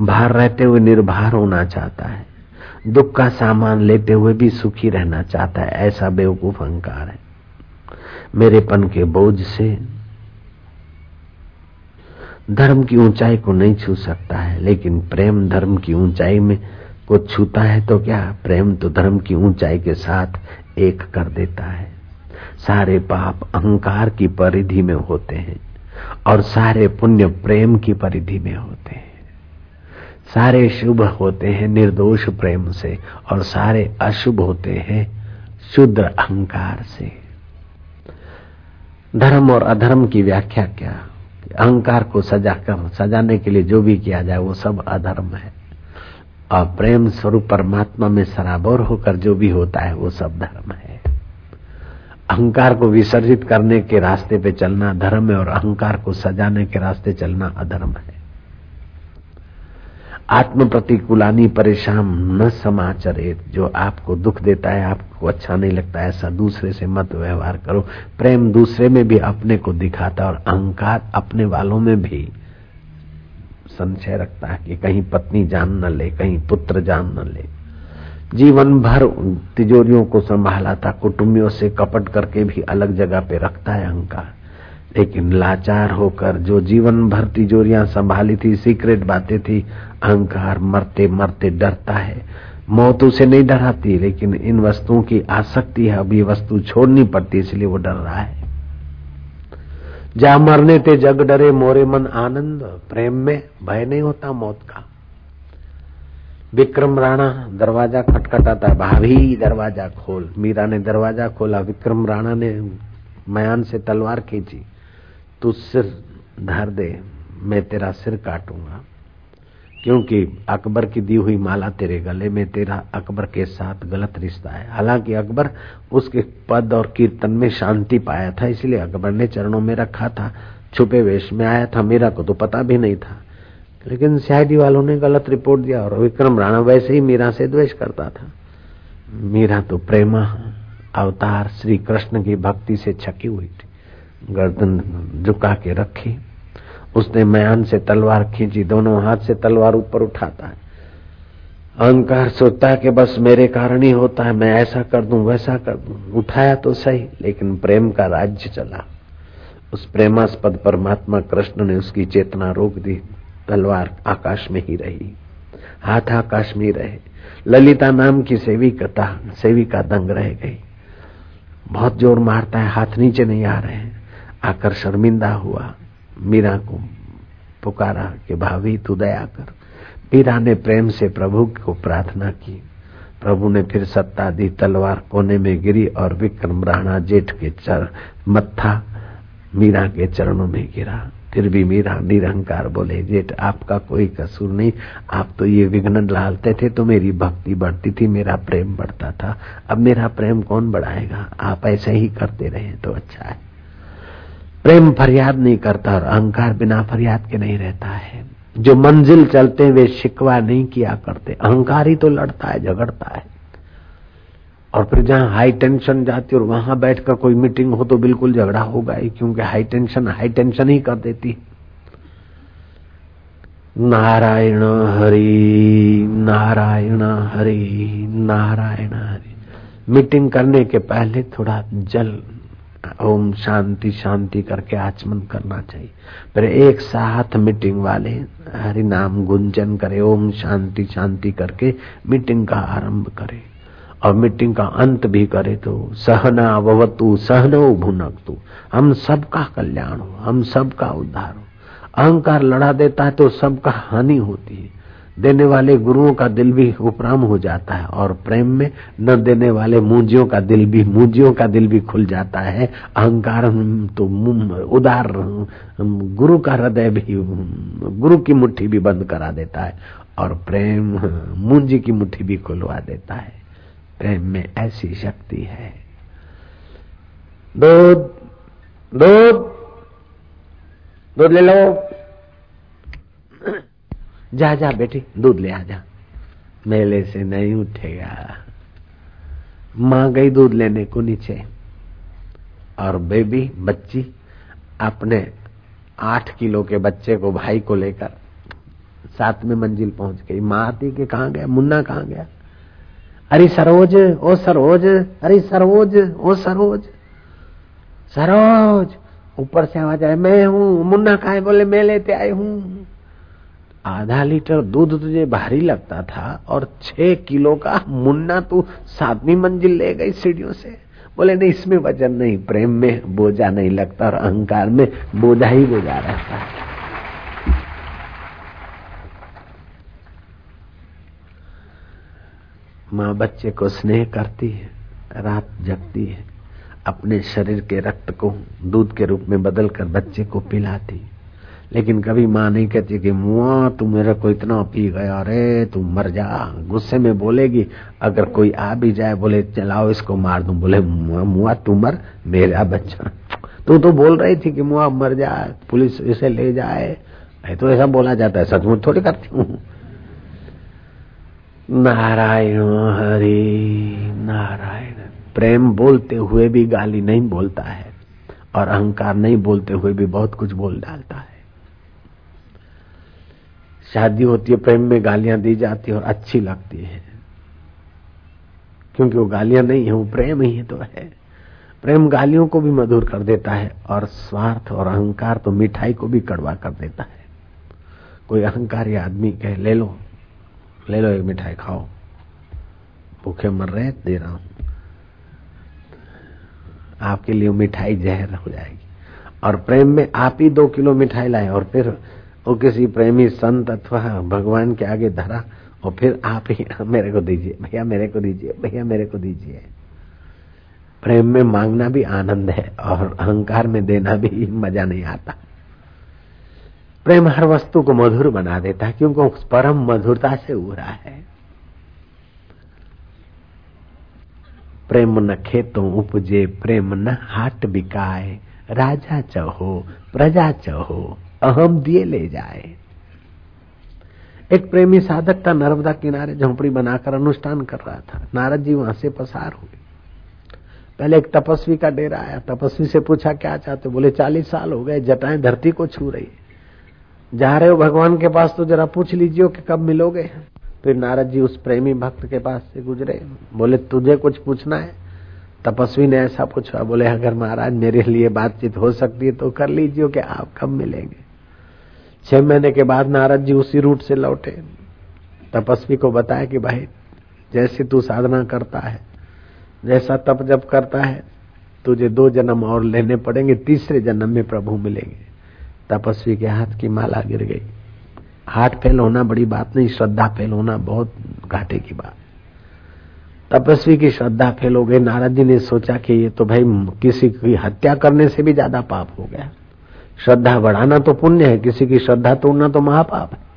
भार रहते हुए निर्भर होना चाहता है। दुख का सामान लेते हुए भी सुखी रहना चाहता है। ऐसा बेवकूफ़ अहंकार है। मेरेपन के बोझ से धर्म की ऊंचाई को नहीं छू सकता है, लेकिन प्रेम धर्म की ऊंचाई में को छूता है तो क्या? प्रेम तो धर्म की ऊंचाई के साथ एक कर देता है। सारे पाप अहंकार की परिधि में होते हैं और सारे पुण्य प्रेम की परिधि में होते हैं। सारे शुभ होते हैं निर्दोष प्रेम से और सारे अशुभ होते हैं शुद्ध अहंकार से। धर्म और अधर्म की व्याख्या क्या? अहंकार को सजा कर, सजाने के लिए जो भी किया जाए, वो सब अधर्म है। और प्रेम स्वरूप परमात्मा में सराबोर होकर जो भी होता है, वो सब धर्म है। अहंकार को विसर्जित करने के रास्ते पे चलना धर्म है और अहंकार को सजाने के रास्ते चलना अधर्म है। आत्म प्रतिकूलानी परेशान न समाचरे। जो आपको दुख देता है, आपको अच्छा नहीं लगता, ऐसा दूसरे से मत व्यवहार करो। प्रेम दूसरे में भी अपने को दिखाता और अहंकार अपने वालों में भी संशय रखता है कि कहीं पत्नी जान न ले, कहीं पुत्र जान न ले। जीवन भर तिजोरियों को संभाला था कुटुंबियों से कपट करके भी अलग जगह पे रखता है अहंकार। लेकिन लाचार होकर जो जीवन भर तिजोरियाँ संभाली थी सीक्रेट बातें थी, अहंकार मरते मरते डरता है। मौत उसे नहीं डराती, लेकिन इन वस्तुओं की आसक्ति है। अभी वस्तु छोड़नी पड़ती, इसलिए वो डर रहा है। जा मरने ते जग डरे, मोरे मन आनंद, प्रेम में भय नहीं होता मौत का। विक्रम राणा दरवाज़ा खटखटाता, भाभी दरवाज़ा खोल। मीरा ने दरवाज़ा खोला, विक्रम राणा ने मयान से तलवार खींची। तू सिर धर दे, मैं तेरा सिर काटूँगा। क्योंकि अकबर की दी हुई माला तेरे गले में, तेरा अकबर के साथ गलत रिश्ता है। हालाँकि अकबर उसके पद और कीर्तन में शांति पाया था, इसलिए अकबर ने चरणों में रखा था, छुपे वेश में आया था, मेरा को तो पता भी नहीं था। लेकिन सीआईडी वालों ने गलत रिपोर्ट दिया और विक्रम राणा वैसे ही मीरा से द्वेष करता था। मीरा तो प्रेमा, अवतार श्री कृष्ण की भक्ति से छकी हुई थी। गर्दन झुका के रखी। उसने मयान से तलवार खींची, दोनों हाथ से तलवार ऊपर उठाता है। अहंकार सोचता है कि बस मेरे कारण ही होता है, मैं ऐसा कर दूँ, वैसा कर दूँ। उठाया तो सही, लेकिन प्रेम का राज्य चला। उस प्रेमास्पद परमात्मा कृष्ण ने उसकी चेतना रोक दी। तलवार आकाश में ही रही। हाथ आकाश में ही रहे। ललिता नाम की सेविकता सेविका दंग रह गई। बहुत ज़ोर मारता है, हाथ नीचे नहीं आ रहे आकर शर्मिंदा हुआ। मीरा को पुकारा कि, भाभी, तू दया कर। मीरा ने प्रेम से प्रभु को प्रार्थना की। प्रभु ने फिर सत्ता दी, तलवार कोने में गिरी और विक्रम राणा जेठ के चर, मत्था मीरा के चरणों में गिरा। फिर भी मीरा निरंकार बोले, जेठ, आपका कोई कसूर नहीं। आप तो ये विघ्न डालते थे तो मेरी भक्ति बढ़ती थी, मेरा प्रेम बढ़ता था। अब मेरा प्रेम कौन बढ़ाएगा? आप ऐसे ही करते रहे तो अच्छा है। प्रेम फरियाद नहीं करता और अहंकार बिना फरियाद के नहीं रहता है। जो मंजिल चलते वे शिकवा नहीं किया करते। अहंकार ही तो लड़ता है, झगड़ता है। और फिर जहाँ हाई टेंशन जाती और वहाँ बैठकर कोई मीटिंग हो तो बिल्कुल झगड़ा होगा ही, क्योंकि हाई टेंशन हाई टेंशन ही कर देती। नारायण हरि नारायण हरि नारायण हरि। मीटिंग करने के पहले थोड़ा जल ओम शांति शांति करके आचमन करना चाहिए। फिर एक साथ मीटिंग वाले, हरि नाम गुंजन करे, ओम शांति शांति करके मीटिंग का आरंभ करे। और मीटिंग का अंत भी करे तो सहना ववतु सहनो भुनकतु। हम सबका कल्याण हो, हम सबका उद्धार हो। अहंकार लड़ा देता है तो सबका हानि होती है। देने वाले गुरुओं का दिल भी उपराम हो जाता है और प्रेम में न देने वाले मूजियों का दिल भी, मूजियों का दिल भी खुल जाता है। अहंकार तो उदार गुरु का हृदय भी, गुरु की मुट्ठी भी बंद करा देता है और प्रेम, मूंजी की मुट्ठी भी खुलवा देता है। प्रेम में ऐसी शक्ति है। दूध दूध दूध ले लो। जा जा बेटी, दूध ले आ, जा। मेले से नहीं उठेगा। माँ गई दूध लेने को नीचे। और बेबी, बच्ची, अपने आठ किलो के बच्चे को, भाई को लेकर सातवें मंजिल पहुँच गई। माँ आती के कहा गया? मुन्ना कहा गया? अरे सरोज, ओ सरोज, अरे सरोज, ओ सरोज सरोज, ऊपर से आवाज़ आए मैं हूँ। मुन्ना कहा बोले मैं लेते आए हूँ। आधा लीटर दूध तुझे भारी लगता था और छह किलो का मुन्ना तू सातवीं मंजिल ले गई सीढ़ियों से। बोले, नहीं, इसमें वज़न नहीं, प्रेम में बोझा नहीं लगता और अहंकार में बोझा ही बोझा रहता है। माँ बच्चे को स्नेह करती है, रात जगती है, अपने शरीर के रक्त को दूध के रूप में बदलकर बच्चे को पिलाती है। लेकिन कभी माँ नहीं कहती कि, मुआ, तू मेरे को इतना पी गया अरे तू मर जा। गुस्से में बोलेगी, अगर कोई आ भी जाए, बोले, चलाओ इसको मार दू। बोले, मुआ मुआ, तू मर, मेरा बच्चा। तू तो बोल रही थी कि, मुआ, मर जा, पुलिस इसे ले जाए। तो ऐसा बोला जाता है, सचमुच थोड़ी करती हूँ। नारायण हरि, नारायण। प्रेम बोलते हुए भी गाली नहीं बोलता है और अहंकार नहीं बोलते हुए भी बहुत कुछ बोल डालता है। शादी होती है, प्रेम में गालियाँ दी जाती है और अच्छी लगती है। क्योंकि वो गालियाँ नहीं है, वो प्रेम ही तो है। प्रेम गालियों को भी मधुर कर देता है और स्वार्थ और अहंकार तो मिठाई को भी कड़वा कर देता है। कोई अहंकारी आदमी कहे, ले लो ले लो एक मिठाई, खाओ। भूखे मर रहे दे रहा हूँ। आपके लिए मिठाई जहर हो जाएगी। और प्रेम में आप ही दो किलो मिठाई लाए और फिर वो किसी प्रेमी संत अथवा भगवान के आगे धरा, और फिर आप ही मेरे को दीजिए, भैया मेरे को दीजिए, भैया मेरे को दीजिए। प्रेम में मांगना भी आनंद है, और अहंकार में देना भी मज़ा नहीं आता। प्रेम हर वस्तु को मधुर बना देता है, क्योंकि उस परम मधुरता से उड़ा है। प्रेम न खेतों उपजे, प्रेम न हाट बिकाए, राजा चहो, प्रजा चहो। अहम दिए ले जाए। एक प्रेमी साधक था नर्मदा किनारे झोंपड़ी बनाकर अनुष्ठान कर रहा था। नारद जी वहाँ से पसार हुए। पहले एक तपस्वी का डेरा आया। तपस्वी से पूछा, क्या चाहते बोले, चालीस साल हो गए, जटाएँ धरती को छू रही जा रहे हो भगवान के पास तो जरा पूछ लीजिए कि कब मिलोगे? फिर नारद जी उस प्रेमी भक्त के पास से गुजरे। बोले, तुझे कुछ पूछना है? तपस्वी ने ऐसा पूछा, बोले, अगर महाराज मेरे लिए बातचीत हो सकती है तो कर लीजिए कि आप कब मिलेंगे? छह महीने के बाद नारद जी उसी रूट से लौटे। तपस्वी को बताया कि भाई, जैसे तू साधना करता है, जैसा तप जब करता है, तुझे दो जन्म और लेने पड़ेंगे, तीसरे जन्म में प्रभु मिलेंगे। तपस्वी के हाथ की माला गिर गई। हार्ट फेल होना बड़ी बात नहीं, श्रद्धा फेल होना बहुत घाटे की बात। तपस्वी की श्रद्धा फेल हो गई। नारद जी ने सोचा कि ये तो भाई, किसी की हत्या करने से भी ज़्यादा पाप हो गया। श्रद्धा बढ़ाना तो पुण्य है, किसी की श्रद्धा तोड़ना तो महापाप है।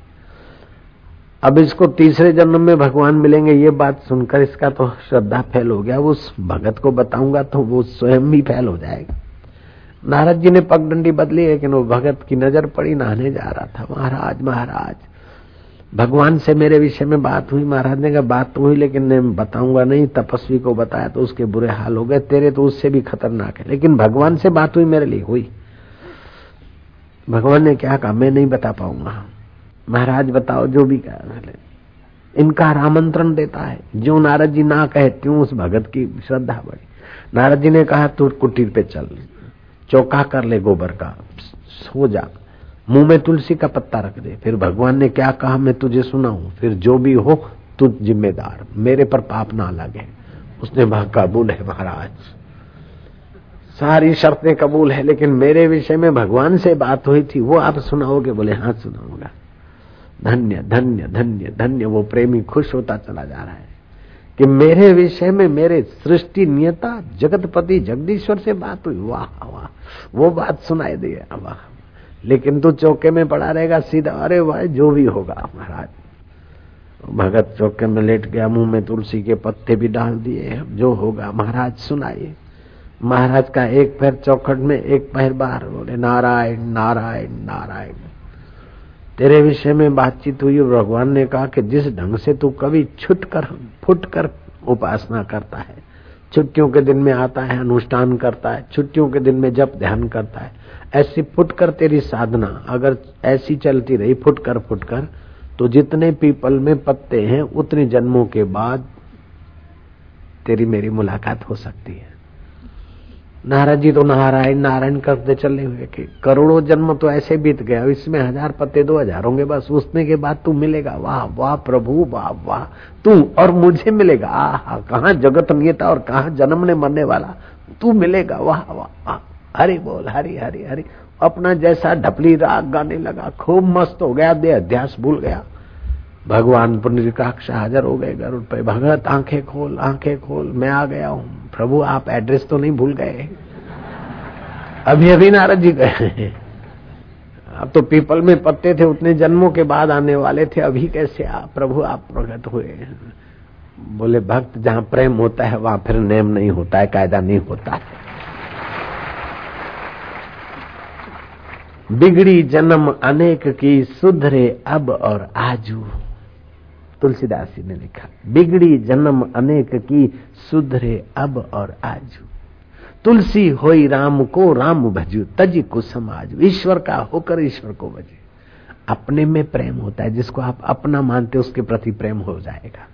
अब इसको तीसरे जन्म में भगवान मिलेंगे, ये बात सुनकर इसका तो श्रद्धा फैल हो गया। उस भगत को बताऊँगा तो वो स्वयं भी फैल हो जाएगा। नारद जी ने पगडंडी बदली, लेकिन वो भगत की नज़र पड़ी, नहाने जा रहा था। महाराज महाराज, भगवान से मेरे विषय में बात हुई। महाराज ने कहा, बात तो हुई, लेकिन मैं बताऊँगा नहीं, तपस्वी को बताया तो उसके बुरे हाल हो गए। तेरे तो उससे भी खतरनाक है। लेकिन भगवान से बात हुई, मेरे लिए हुई। भगवान ने क्या कहा मैं नहीं बता पाऊँगा। महाराज बताओ, जो भी कहा इनकार आमंत्रण देता है। जो नारद जी ना कहे, त्यों उस भगत की श्रद्धा बढ़ी। नारद जी ने कहा, तू कुटीर पे चल। चौका कर ले गोबर का। सो जा। मुँह में तुलसी का पत्ता रख दे। फिर भगवान ने क्या कहा, मैं तुझे सुनाऊ। फिर जो भी हो, तू जिम्मेदार। मेरे पर पाप ना लगे। उसने कहा कबूल है महाराज। सारी शर्तें कबूल है, लेकिन मेरे विषय में भगवान से बात हुई थी, वो आप सुनाओगे, बोले हाँ सुनाऊँगा। धन्य धन्य धन्य धन्य, वो प्रेमी खुश होता चला जा रहा है। कि मेरे विषय में मेरे सृष्टि नियता, जगतपति जगदीश्वर से बात हुई। वाह वाह, वो बात सुनाई दी वाह लेकिन तू चौके में पड़ा रहेगा, सीधा, अरे भाई, जो भी होगा, महाराज। भगत चौके में लेट गया, मुँह में तुलसी के पत्ते भी डाल दिए। जो होगा, महाराज, सुनाइए। महाराज का एक पैर चौखट में, एक पैर बाहर, बोले, नारायण नारायण नारायण, तेरे विषय में बातचीत हुई भगवान ने कहा कि जिस ढंग से तू कभी छुट कर फुट कर उपासना करता है, छुट्टियों के दिन में आता है, अनुष्ठान करता है, छुट्टियों के दिन में जब ध्यान करता है, ऐसी फुटकर तेरी साधना, अगर ऐसी चलती रही फुटकर फुटकर तो जितने पीपल में पत्ते हैं, उतने जन्मों के बाद तेरी मेरी मुलाकात हो सकती है। नारायण जी तो नारायण नारायण करते चले हुए कि करोड़ों जन्म तो ऐसे बीत गया, इसमें हज़ार पत्ते दो हज़ार होंगे, बस उसने के बाद तू मिलेगा। वाह वाह प्रभु, वाह वाह। तू और मुझे मिलेगा। आह, कहा जगत नियता और कहा जन्म ने मरने वाला? तू मिलेगा। वाह वाह वाह। हरि बोल, हरी हरी हरी। अपना जैसा ढपली राग गाने लगा, खूब मस्त हो गया दे अध्यास भूल गया। भगवान पुनरिकाक्ष हाजिर हो गए गरुड़ पे। भगत, आँखें खोल आँखें खोल, मैं आ गया हूँ। प्रभु, आप एड्रेस तो नहीं भूल गए। अभी अभी नारद जी गए अब तो पीपल में पत्ते थे, उतने जन्मों के बाद आने वाले थे। अभी कैसे आप प्रभु, आप प्रकट हुए बोले, भक्त, जहाँ प्रेम होता है, वहाँ फिर नेम नहीं होता है, कायदा नहीं होता है। बिगड़ी जन्म अनेक की, सुधरे अब और आजू। तुलसीदास जी ने लिखा, बिगड़ी जन्म अनेक की सुधरे अब और आजू। तुलसी होई राम को राम भजू, तज को समाज, ईश्वर का होकर ईश्वर को भजे अपने में प्रेम होता है, जिसको आप अपना मानते उसके प्रति प्रेम हो जाएगा।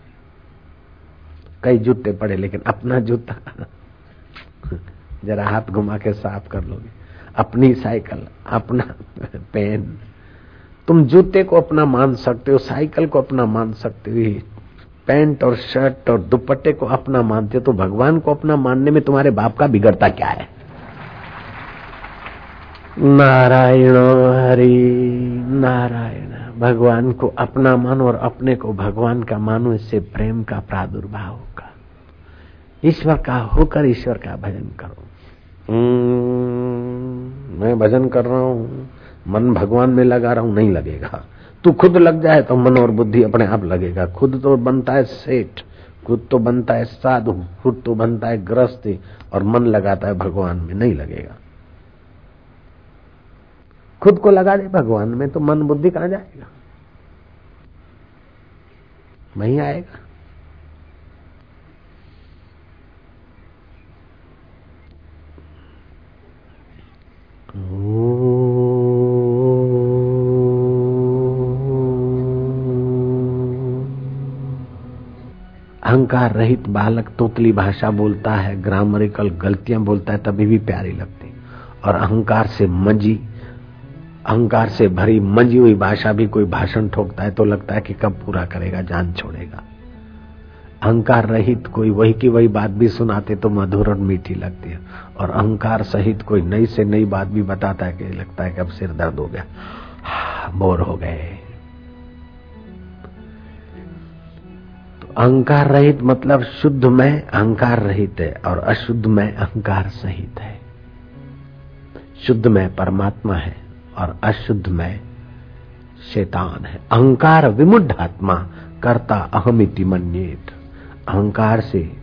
कई जूते पड़े, लेकिन अपना जूता जरा हाथ घुमा के साफ़ कर लोगे। अपनी साइकिल, अपना पेन तुम जूते को अपना मान सकते हो साइकिल को अपना मान सकते हो पैंट और शर्ट और दुपट्टे को अपना मानते हो तो भगवान को अपना मानने में तुम्हारे बाप का बिगड़ता क्या है? नारायण हरि नारायण भगवान को अपना मानो और अपने को भगवान का मानो इससे प्रेम का प्रादुर्भाव होगा। ईश्वर का होकर ईश्वर का भजन करो। हम्म, मैं भजन कर रहा हूँ। मन भगवान में लगा रहा हूँ, नहीं लगेगा। तू खुद लग जाए तो मन और बुद्धि अपने आप लगेगा। खुद तो बनता है सेठ, खुद तो बनता है साधु, खुद तो बनता है ग्रस्ती, और मन लगाता है भगवान में, नहीं लगेगा। खुद को लगा दे भगवान में तो मन बुद्धि कहाँ जाएगा? वहीं आएगा। अहंकार रहित बालक तोतली भाषा बोलता है, ग्रामरिकल गलतियाँ बोलता है, तभी भी प्यारी लगती और अहंकार से मंजी, अहंकार से भरी, मंजी हुई भाषा भी कोई भाषण ठोकता है तो लगता है कि कब पूरा करेगा, जान छोड़ेगा। अहंकार रहित कोई वही की वही बात भी सुनाते तो मधुर और मीठी लगती है। और अहंकार सहित कोई नई से नई बात भी बताता है कि लगता है कि अब सिर दर्द हो गया। बोर हो गए। अहंकार रहित मतलब शुद्ध में अहंकार रहित है और अशुद्ध में अहंकार सहित है। शुद्ध में परमात्मा है और अशुद्ध में शैतान है। अहंकार विमुढ़ आत्मा, करता अहमिति मन्येत। अहंकार से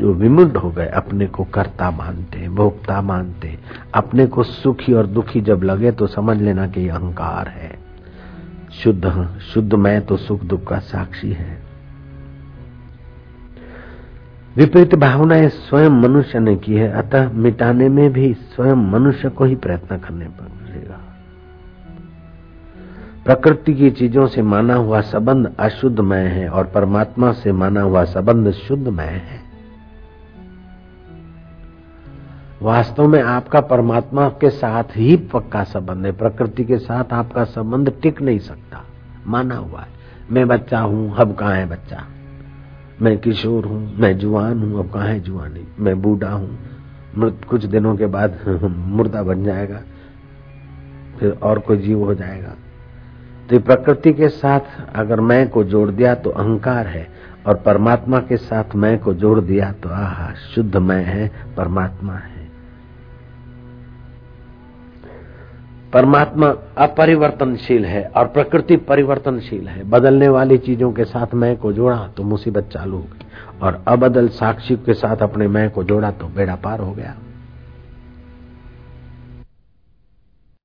जो विमुड हो गए, अपने को कर्ता मानते हैं, भोक्ता मानते हैं। अपने को सुखी और दुखी जब लगे तो समझ लेना कि अहंकार है। शुद्ध शुद्ध मैं तो सुख दुख का साक्षी है। विपरीत भावनाएँ स्वयं मनुष्य ने की है, अतः मिटाने में भी स्वयं मनुष्य को ही प्रयत्न करने पड़ेगा। प्रकृति की चीज़ों से माना हुआ संबंध अशुद्धमय है और परमात्मा से माना हुआ संबंध शुद्धमय है। वास्तव में आपका परमात्मा के साथ ही पक्का संबंध है। प्रकृति के साथ आपका संबंध टिक नहीं सकता। माना हुआ है, मैं बच्चा हूँ, अब कहा है बच्चा? मैं किशोर हूँ, मैं जुआन हूँ, अब कहा है जुआनी मैं बूढ़ा हूँ। मृत कुछ दिनों के बाद मुर्दा बन जाएगा, फिर और कोई जीव हो जाएगा। तो प्रकृति के साथ अगर मैं को जोड़ दिया तो अहंकार है, और परमात्मा के साथ मैं को जोड़ दिया तो आह, शुद्ध मैं है, परमात्मा है। परमात्मा अपरिवर्तनशील है और प्रकृति परिवर्तनशील है। बदलने वाली चीज़ों के साथ मैं को जोड़ा तो मुसीबत चालू हो गई और अबदल साक्षी के साथ अपने मैं को जोड़ा तो बेड़ा पार हो गया।